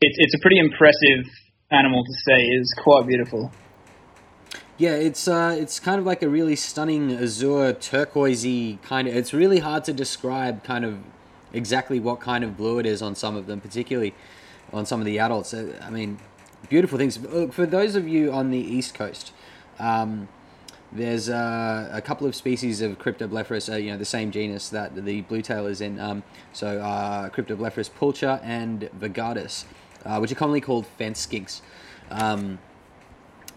it's it's a pretty impressive animal to see. It's quite beautiful. Yeah, it's uh, it's kind of like a really stunning azure turquoisey kind of. It's really hard to describe kind of exactly what kind of blue it is on some of them, particularly on some of the adults. Uh, I mean, beautiful things. Look, For those of you on the east coast, um, there's uh, a couple of species of Cryptoblepharus, uh, you know, the same genus that the blue tail is in. Um, so uh, pulcher and virgatus, uh, which are commonly called fence skinks. Um,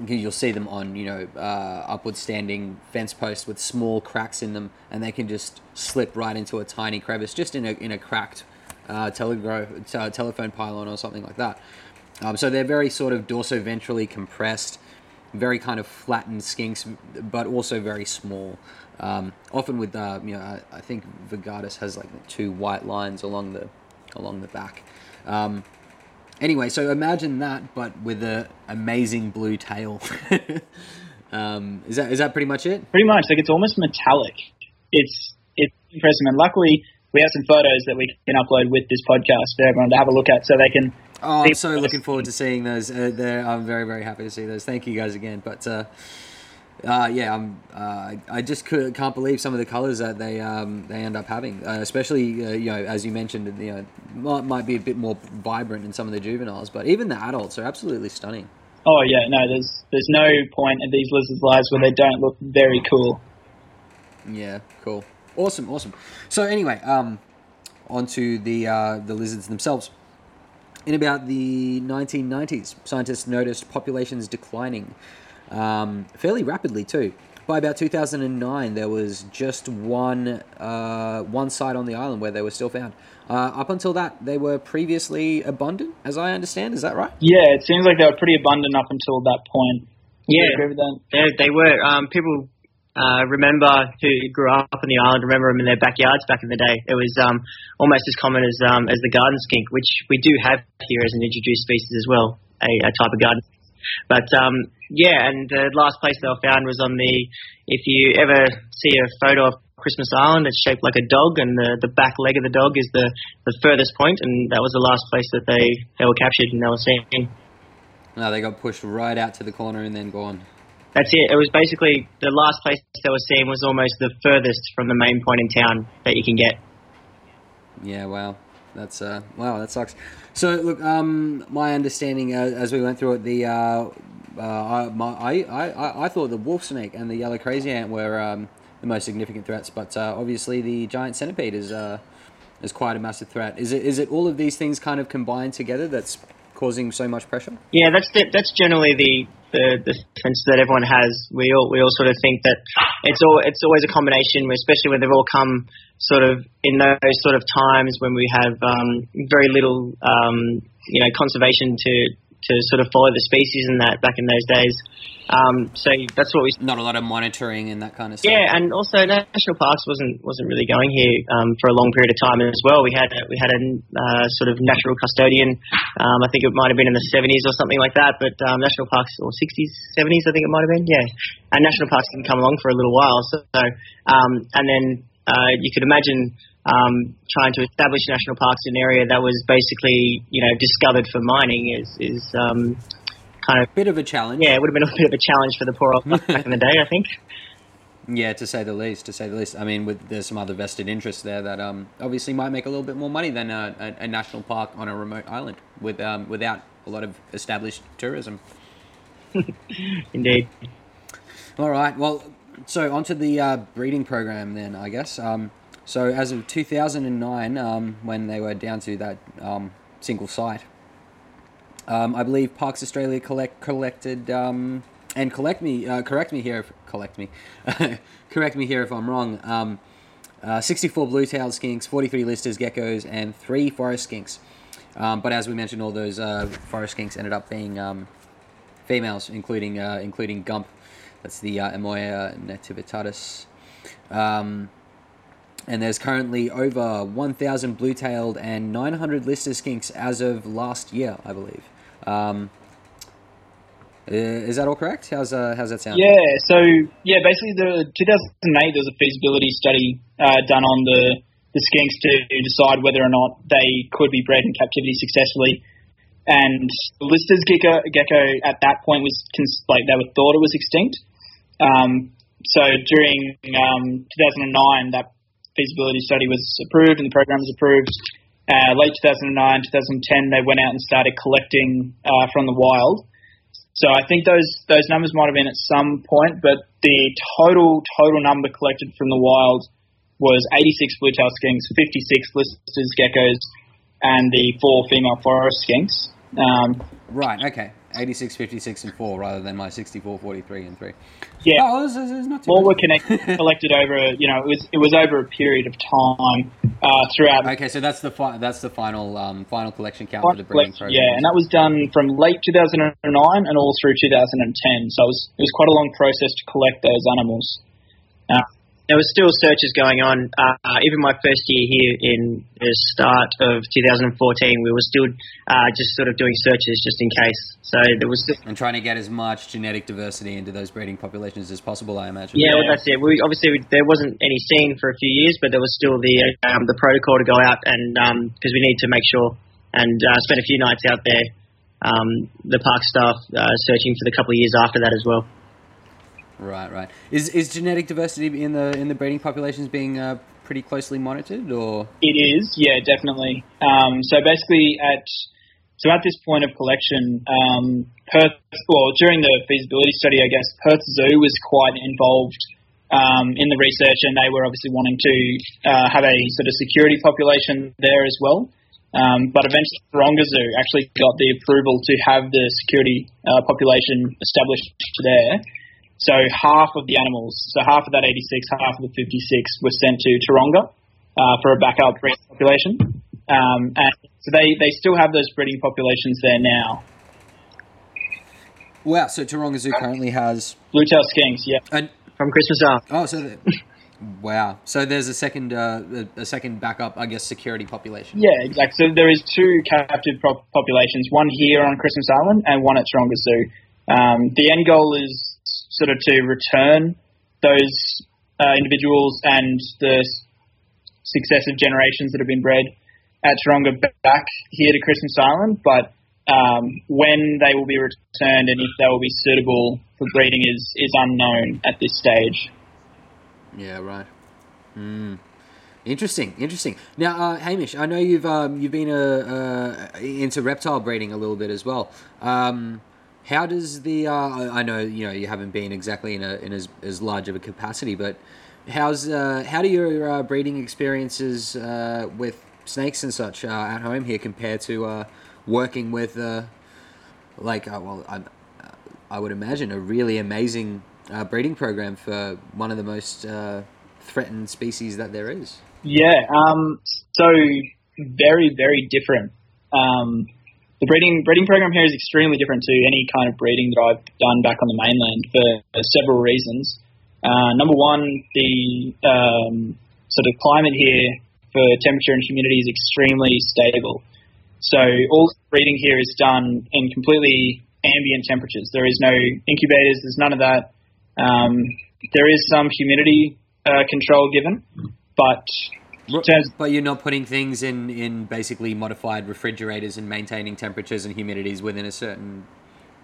you'll see them on you know uh, upward standing fence posts with small cracks in them, and they can just slip right into a tiny crevice, just in a in a cracked uh, telephone pylon or something like that. Um, so they're very sort of dorsoventrally compressed, very kind of flattened skinks, but also very small. Um, often with uh, you know, I, I, think Virgatus has like two white lines along the along the back. Um, anyway, so imagine that, but with a amazing blue tail. um, is that is that pretty much it? Pretty much. Like it's almost metallic. It's it's impressive, and luckily we have some photos that we can upload with this podcast for everyone to have a look at, so they can. Oh, I'm so looking forward to seeing those. Uh, I'm very very happy to see those. Thank you guys again, but. Uh, uh, yeah, I'm, uh, I just could, can't believe some of the colors that they um, they end up having, uh, especially uh, you know as you mentioned, you know might, might be a bit more vibrant in some of the juveniles, but even the adults are absolutely stunning. Oh yeah, no, there's there's no point in these lizards' lives where they don't look very cool. Yeah, cool, awesome, awesome. So anyway, um, onto the uh, the lizards themselves. In about the 1990s, scientists noticed populations declining um, fairly rapidly too. By about 2009, there was just one uh, one site on the island where they were still found. Uh, up until that, they were previously abundant, as I understand. Is that right? Yeah, it seems like they were pretty abundant up until that point. Yeah, they, they were. Um, people uh, remember who grew up on the island remember them in their backyards back in the day. It was um, almost as common as um, as the garden skink, which we do have here as an introduced species as well, a, a type of garden but um, yeah, and the last place they were found was on the. If you ever see a photo of Christmas Island, it's shaped like a dog, and the, the back leg of the dog is the, the furthest point, and that was the last place that they, they were captured and they were seen. No, they got pushed right out to the corner and then gone. That's it. It was basically the last place they were seen was almost the furthest from the main point in town that you can get. Yeah, wow. That's uh, wow, that sucks. So look, um, my understanding uh, as we went through it, the uh, uh, I, my, I, I, I thought the wolf snake and the yellow crazy ant were um, the most significant threats, but uh, obviously the giant centipede is uh, is quite a massive threat. Is it is it all of these things kind of combined together that's causing so much pressure? Yeah, that's the, that's generally the the, the sense that everyone has. We all we all sort of think that it's all it's always a combination, especially when they've all come sort of in those sort of times when we have um, very little um, you know conservation to to sort of follow the species and that back in those days. Um, so that's what we. Not a lot of monitoring and that kind of stuff. Yeah, and also national parks wasn't wasn't really going here um, for a long period of time as well. We had a, we had a uh, sort of natural custodian. Um, I think it might have been in the 70s or something like that. But um, national parks or 60s, 70s, I think it might have been. Yeah, and national parks didn't come along for a little while. So, um, and then uh, you could imagine um, trying to establish national parks in an area that was basically, you know, discovered for mining is is um, kind of a bit of a challenge. Yeah, it would have been a bit of a challenge for the poor old back in the day, I think. Yeah, to say the least. To say the least. I mean, with, there's some other vested interests there that um, obviously might make a little bit more money than a, a, a national park on a remote island with um, without a lot of established tourism. Indeed. All right. Well, so onto the uh, breeding program then, I guess. Um, so as of 2009, um, when they were down to that um, single site, um, I believe Parks Australia collect collected um, and collect me uh, correct me here if, collect me correct me here if I'm wrong. Um, uh, 64 blue-tailed skinks, 43 listers, geckos, and three forest skinks. But as we mentioned, all those uh, forest skinks ended up being females, including uh, including Gump. That's the uh, Emoia nativitatis. Um, and there's currently over 1,000 blue-tailed and 900 lister skinks as of last year, I believe. Um, is that all correct? How's uh, how's that sound? Yeah. So yeah, basically the 2008 there was a feasibility study uh, done on the the skinks to decide whether or not they could be bred in captivity successfully. And the Lister's gecko, gecko at that point was like they were thought it was extinct. Um, so during um, 2009, that feasibility study was approved and the program was approved. Uh, late 2009, 2010, they went out and started collecting uh, from the wild. So I think those those numbers might have been at some point, but the total total number collected from the wild was 86 blue-tailed skinks, 56 listers geckos, and the four female forest skinks. Um, right. Okay. 86, 56, and 4 rather than my 64, 43, and 3. Yeah. Oh, it's, it's not too All were connected, collected over. You know, it was it was over a period of time uh, throughout. Okay, so that's the fi- that's the final um, final collection count for the breeding program. yeah, and that was done from late 2009 and all through 2010. So it was it was quite a long process to collect those animals. Uh, There was still searches going on. Uh, even my first year here in the start of 2014, we were still uh, just sort of doing searches just in case. So there was still and trying to get as much genetic diversity into those breeding populations as possible, I imagine. Yeah, well, that's it. We obviously we, there wasn't any scene for a few years, but there was still the um, the protocol to go out and because we need to make sure and uh, spend a few nights out there. Um, the park staff uh, searching for the couple of years after that as well. Right, right. Is is genetic diversity in the in the breeding populations being uh, pretty closely monitored, or It is, yeah, definitely. Um, so basically, at so at this point of collection, um, Perth, well, during the feasibility study, I guess Perth Zoo was quite involved um, in the research, and they were obviously wanting to uh, have a sort of security population there as well. Um, but eventually, Taronga Zoo actually got the approval to have the security uh, population established there. So half of the animals, so half of that 86, half of the 56 were sent to Taronga uh, for a backup breeding population. Um, and so they, they still have those breeding populations there now. wow? So Taronga Zoo currently has Blue-tail skinks, yeah. an From Christmas Island. oh, so the, wow. So there's a second uh, a, a second backup, I guess, security population. Yeah, exactly. So there is two captive pro- populations, one here on Christmas Island and one at Taronga Zoo. Um, the end goal is sort of to return those uh, individuals and the successive generations that have been bred at Taronga back here to Christmas Island, but um, when they will be returned and if they will be suitable for breeding is, is unknown at this stage. Yeah, right. Hmm. Interesting, interesting. Now, uh, Hamish, I know you've um, you've been uh, uh, into reptile breeding a little bit as well. Um, how does the uh, I know you know you haven't been exactly in a in as, as large of a capacity, but how's uh, how do your uh, breeding experiences uh, with snakes and such uh, at home here compare to uh, working with like well I, I would imagine a really amazing breeding program for one of the most threatened species that there is. Yeah, um, so very, very different. Um, the breeding breeding program here is extremely different to any kind of breeding that I've done back on the mainland for, several reasons. Uh, number one, the um, sort of climate here for temperature and humidity is extremely stable. So all breeding here is done in completely ambient temperatures. There is no incubators. There's none of that. Um, there is some humidity uh, control given, but in But you're not putting things in, in basically modified refrigerators and maintaining temperatures and humidities within a certain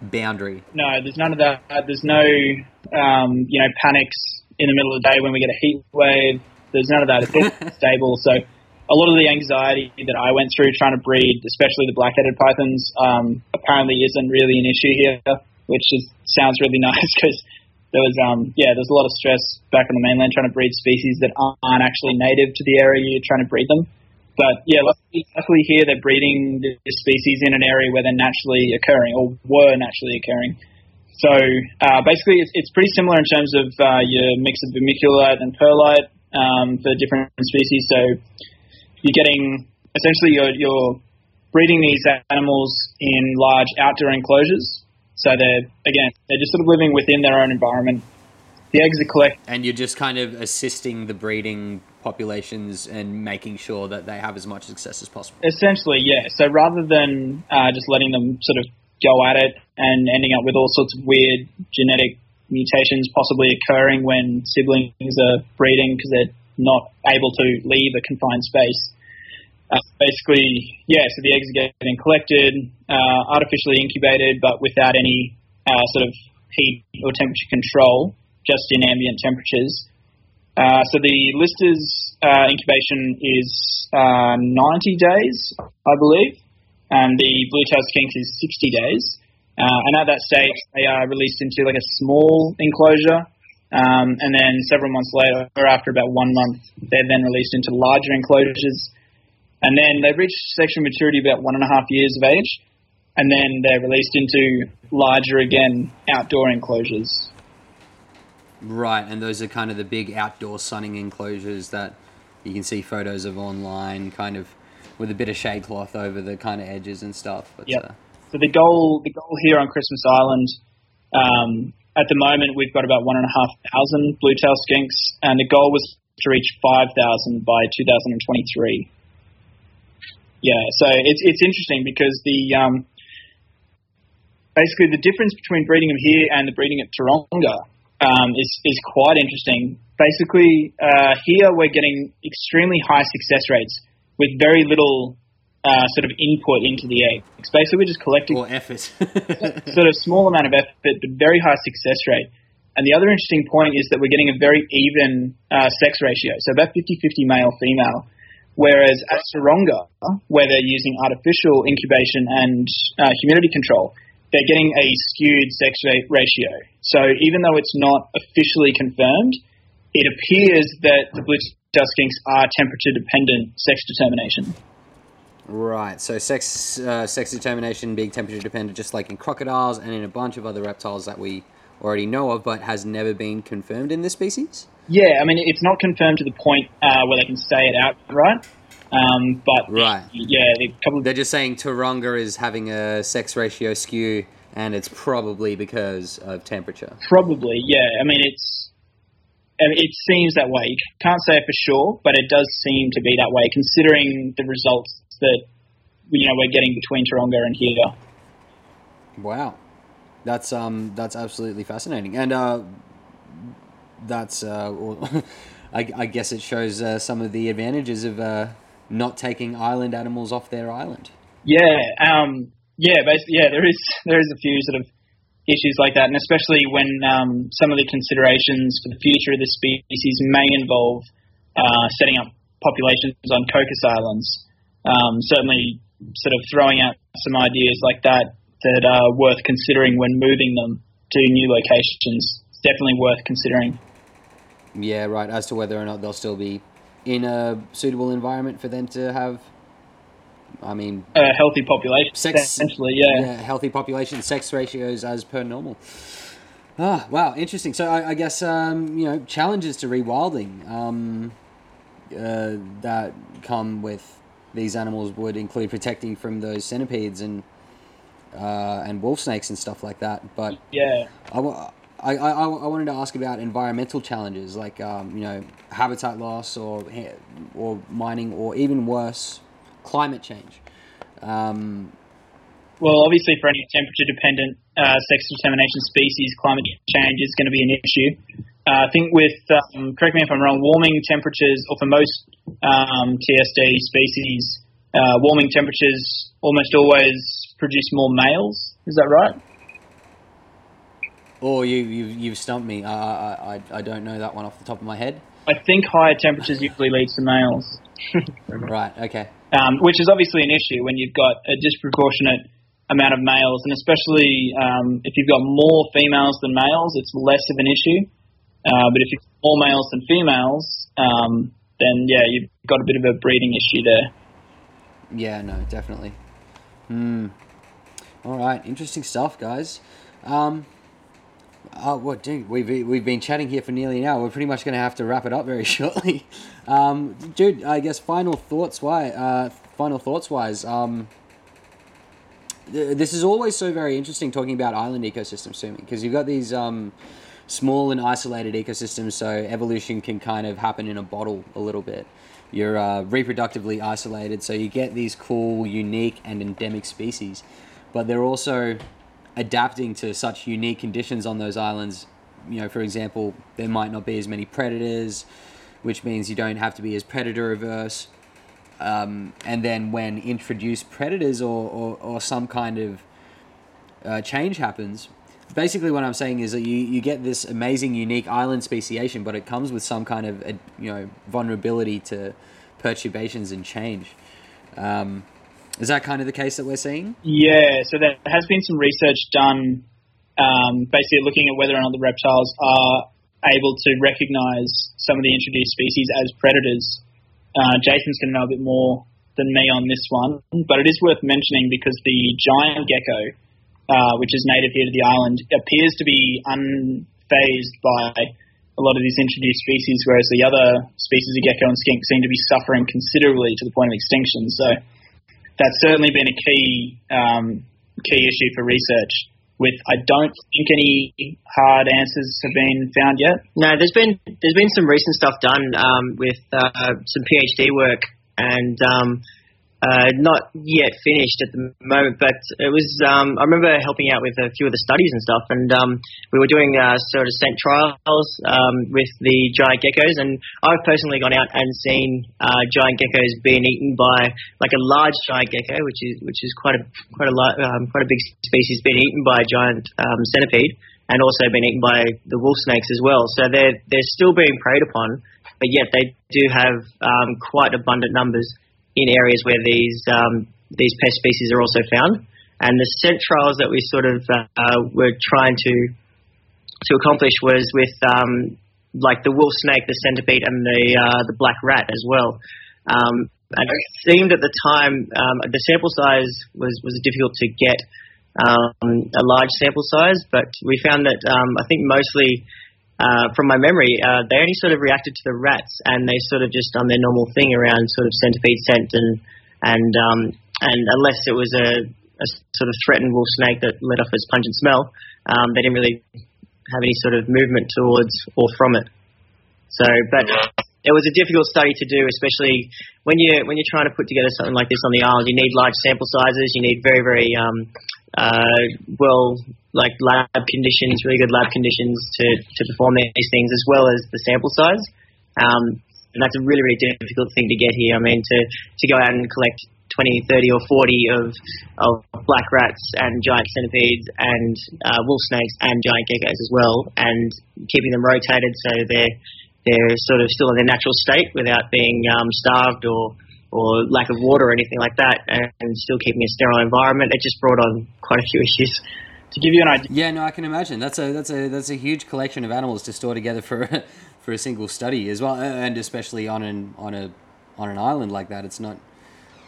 boundary. No, there's none of that. There's no, um, you know, panics in the middle of the day when we get a heat wave. There's none of that. It's all stable. So a lot of the anxiety that I went through trying to breed, especially the black-headed pythons, um, apparently isn't really an issue here, which is, sounds really nice because there was, um, yeah, there's a lot of stress back on the mainland trying to breed species that aren't actually native to the area you're trying to breed them. But yeah, luckily, luckily here they're breeding this species in an area where they're naturally occurring or were naturally occurring. So uh, basically, it's, it's pretty similar in terms of uh, your mix of vermiculite and perlite um, for different species. So you're getting essentially you're, you're breeding these animals in large outdoor enclosures. So they're again they're just sort of living within their own environment. The eggs are collected. And you're just kind of assisting the breeding populations and making sure that they have as much success as possible. Essentially, yeah. So rather than uh, just letting them sort of go at it and ending up with all sorts of weird genetic mutations possibly occurring when siblings are breeding because they're not able to leave a confined space. Uh, basically, yeah, so the eggs are getting collected, uh, artificially incubated, but without any uh, sort of heat or temperature control, just in ambient temperatures. Uh, so the lister's uh, incubation is uh, 90 days, I believe, and the blue-tailed skinks is 60 days. And at that stage, they are released into like a small enclosure, um, and then several months later, or after about one month, they're then released into larger enclosures. And then they reach sexual maturity about one and a half years of age. and then they're released into larger again outdoor enclosures. Right, and those are kind of the big outdoor sunning enclosures that you can see photos of online, kind of with a bit of shade cloth over the kind of edges and stuff. Yep. uh, So the goal, the goal here on Christmas Island, um, at the moment we've got about one and a half thousand blue-tailed skinks, and the goal was to reach five thousand by 2023. Yeah, so it's it's interesting because the um, basically the difference between breeding them here and the breeding at Taronga um, is is quite interesting. Basically, uh, here we're getting extremely high success rates with very little uh, sort of input into the egg. It's basically we're just collecting or effort. sort of small amount of effort, but very high success rate. And the other interesting point is that we're getting a very even uh, sex ratio, so about 50-50 male-female. Whereas at Taronga, where they're using artificial incubation and uh, humidity control, they're getting a skewed sex ratio. So even though it's not officially confirmed, it appears that the blue dust skinks are temperature-dependent sex determination. Right, so sex uh, sex determination being temperature dependent, just like in crocodiles and in a bunch of other reptiles that we already know of, but has never been confirmed in this species. Yeah, I mean, it's not confirmed to the point uh, where they can say it outright. Um, but Right. yeah, a couple They're just saying Taronga is having a sex ratio skew, and it's probably because of temperature. probably yeah. I mean, it's it seems that way. You can't say it for sure, but it does seem to be that way, considering the results that you know we're getting between Taronga and here. Wow, that's um that's absolutely fascinating, and uh, that's uh, well, I, I guess it shows uh, some of the advantages of uh, not taking island animals off their island. Yeah, um, yeah, basically, yeah. There is there is a few sort of issues like that, and especially when um, some of the considerations for the future of the species may involve uh, setting up populations on Cocos Islands. Um, certainly, sort of throwing out some ideas like that that are worth considering when moving them to new locations. Definitely worth considering. Yeah, right. As to whether or not they'll still be in a suitable environment for them to have. I mean, A healthy population, Sex- essentially, yeah. healthy population, sex ratios as per normal. Ah, wow, interesting. So I, I guess um, you know challenges to rewilding um, uh, that come with these animals would include protecting from those centipedes and uh, and wolf snakes and stuff like that. But Yeah. I, I, I, I wanted to ask about environmental challenges like um, you know habitat loss or or mining or even worse climate change. Um, Well, obviously, for any temperature-dependent uh, sex determination species, climate change is going to be an issue. Uh, I think with, um, correct me if I'm wrong, warming temperatures, or for most um, TSD species, uh, warming temperatures almost always produce more males. Is that right? Or you you've, you've stumped me. I, I I I don't know that one off the top of my head. I think higher temperatures usually leads to males, Right. Okay. um, which is obviously an issue when you've got a disproportionate amount of males, and especially um, if you've got more females than males, it's less of an issue. Uh, but if you've got more males than females, um, then yeah, you've got a bit of a breeding issue there. Yeah. No. Definitely. Hmm. All right. Interesting stuff, guys. Um. Oh, what, dude? We've we've been chatting here for nearly an hour. We're pretty much going to have to wrap it up very shortly. Um, dude, I guess final thoughts. Why? Uh, final thoughts wise. Um. th- This is always so very interesting talking about island ecosystems me because you've got these um, small and isolated ecosystems, so evolution can kind of happen in a bottle a little bit. You're uh, reproductively isolated, so you get these cool, unique, and endemic species, but they're also adapting to such unique conditions on those islands. You know, for example, there might not be as many predators, which means you don't have to be as predator averse. Um, and then when introduced predators or, or, or some kind of uh, change happens, basically what I'm saying is that you, you get this amazing, unique island speciation, but it comes with some kind of uh, you know vulnerability to perturbations and change. Um, is that kind of the case that we're seeing? Yeah, so there has been some research done, um, basically looking at whether or not the reptiles are able to recognise some of the introduced species as predators. Uh, Jason's going to know a bit more than me on this one, but it is worth mentioning because the giant gecko, uh, which is native here to the island, appears to be unfazed by a lot of these introduced species, whereas the other species of gecko and skink seem to be suffering considerably to the point of extinction. So that's certainly been a key um, key issue for research. With I don't think any hard answers have been found yet. No, there's been there's been some recent stuff done um, with uh, some PhD work and um, uh, not yet finished at the moment, but it was. Um, I remember helping out with a few of the studies and stuff, and um, we were doing uh, sort of scent trials um, with the giant geckos. And I've personally gone out and seen uh, giant geckos being eaten by like a large giant gecko, which is which is quite a quite a um, quite a big species, being eaten by a giant um, centipede, and also being eaten by the wolf snakes as well. So they're they're still being preyed upon, but yet they do have um, quite abundant numbers in areas where these um, these pest species are also found. And the scent trials that we sort of uh, were trying to to accomplish was with um, like the wolf snake, the centipede, and the uh, the black rat as well. Um, and it seemed at the time um, the sample size was was difficult to get um, a large sample size, but we found that um, I think mostly uh, from my memory, uh, they only sort of reacted to the rats, and they sort of just done their normal thing around sort of centipede scent, and and um, and unless it was a, a sort of threatened wolf snake that let off its pungent smell, um, they didn't really have any sort of movement towards or from it. So, but it was a difficult study to do, especially when you when you're trying to put together something like this on the island. You need large sample sizes. You need very very um, uh, well, like lab conditions, really good lab conditions to, to perform these things, as well as the sample size. Um, and that's a really, really difficult thing to get here. I mean, to, to go out and collect 20, 30, or 40 of, of black rats and giant centipedes and uh, wolf snakes and giant geckos as well, and keeping them rotated so they're they're sort of still in their natural state without being um, starved or or lack of water or anything like that, and still keeping a sterile environment. It just brought on quite a few issues. To give you an idea, yeah, no, I can imagine that's a that's a that's a huge collection of animals to store together for for a single study as well, and especially on an on a on an island like that, it's not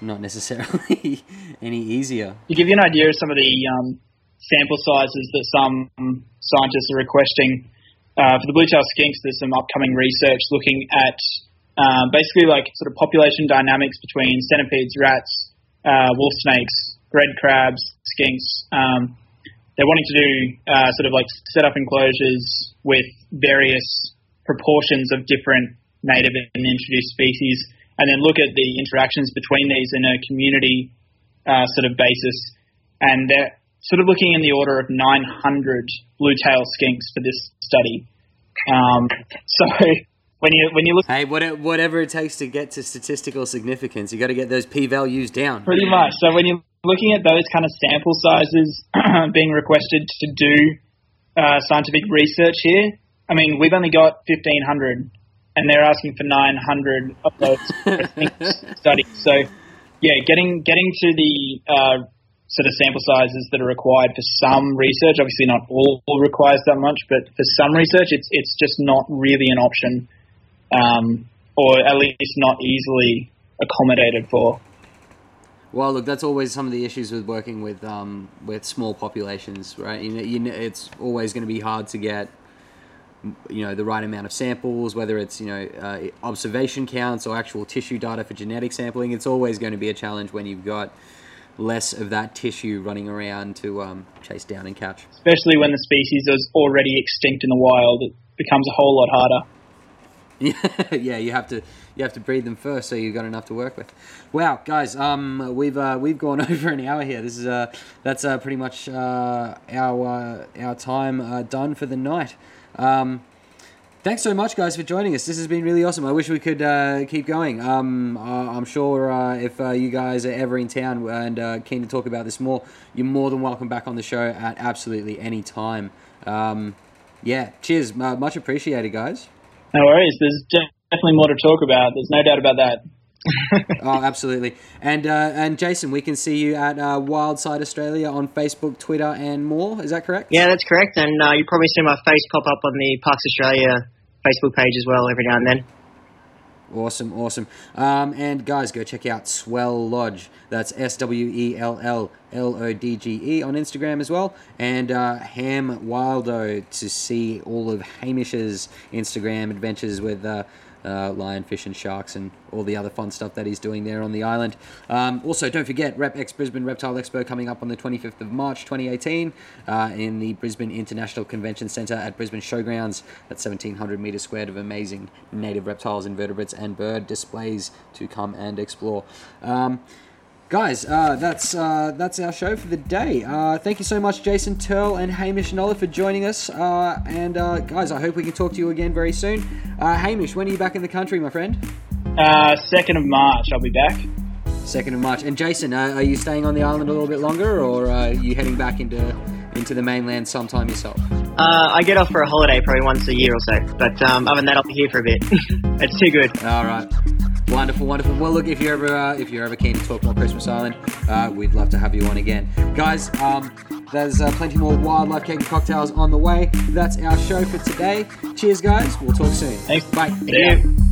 not necessarily any easier. To give you an idea of some of the um, sample sizes that some scientists are requesting uh, for the blue tail skinks, there's some upcoming research looking at um, basically like sort of population dynamics between centipedes, rats, uh, wolf snakes, red crabs, skinks. Um, they're wanting to do uh, sort of like set up enclosures with various proportions of different native and introduced species, and then look at the interactions between these in a community uh, sort of basis. And they're sort of looking in the order of 900 blue tail skinks for this study. Um, so when you when you look. Hey, whatever it takes to get to statistical significance, you got to get those p values down. Pretty much. So when you're looking at those kind of sample sizes being requested to do uh, scientific research here, I mean we've only got 1500, and they're asking for 900 of those studies. So yeah, getting getting to the uh, sort of sample sizes that are required for some research. Obviously, not all requires that much, but for some research, it's it's just not really an option um, or at least not easily accommodated for. Well, look, that's always some of the issues with working with um, with small populations, right? You know, you know, it's always going to be hard to get, you know, the right amount of samples, whether it's you know uh, observation counts or actual tissue data for genetic sampling. It's always going to be a challenge when you've got less of that tissue running around to um, chase down and catch. Especially when the species is already extinct in the wild, it becomes a whole lot harder. yeah, you have to you have to breed them first, so you've got enough to work with. Wow, guys, um, we've uh, we've gone over an hour here. This is uh, that's uh, pretty much uh, our uh, our time uh, done for the night. Um, thanks so much, guys, for joining us. This has been really awesome. I wish we could uh, keep going. Um, uh, I'm sure uh, if uh, you guys are ever in town and uh, keen to talk about this more, you're more than welcome back on the show at absolutely any time. Um, yeah, cheers. much appreciated, guys. No worries. There's definitely more to talk about. There's no doubt about that. oh, absolutely. And uh, and Jason, we can see you at uh, Wildside Australia on Facebook, Twitter, and more. Is that correct? Yeah, that's correct. And uh, you probably see my face pop up on the Parks Australia Facebook page as well every now and then. Awesome, awesome. Um, and guys, go check out Swell Lodge. That's S W E L L L O D G E on Instagram as well. And uh, Ham Wildo to see all of Hamish's Instagram adventures with. Uh, uh, lionfish and sharks and all the other fun stuff that he's doing there on the island. Um, also, don't forget Rep X Brisbane Reptile Expo coming up on the 25th of March 2018 uh, in the Brisbane International Convention Centre at Brisbane Showgrounds. That's 1700 metres squared of amazing native reptiles, invertebrates, and bird displays to come and explore. Um, guys, uh, that's uh, that's our show for the day. Uh, thank you so much, Jason Turl and Hamish Nolla for joining us. Uh, and uh, guys, I hope we can talk to you again very soon. Uh, Hamish, when are you back in the country, my friend? Uh, second of March, I'll be back. Second of March. And Jason, uh, are you staying on the island a little bit longer, or uh, are you heading back into into the mainland sometime yourself? Uh, I get off for a holiday probably once a year or so, but um, other than that, I'll be here for a bit. it's too good. All right. Wonderful, wonderful. Well, look, if you're ever uh, if you're ever keen to talk more Christmas Island, uh, we'd love to have you on again, guys. Um, there's uh, plenty more wildlife cake and cocktails on the way. That's our show for today. Cheers, guys. We'll talk soon. Thanks. Bye.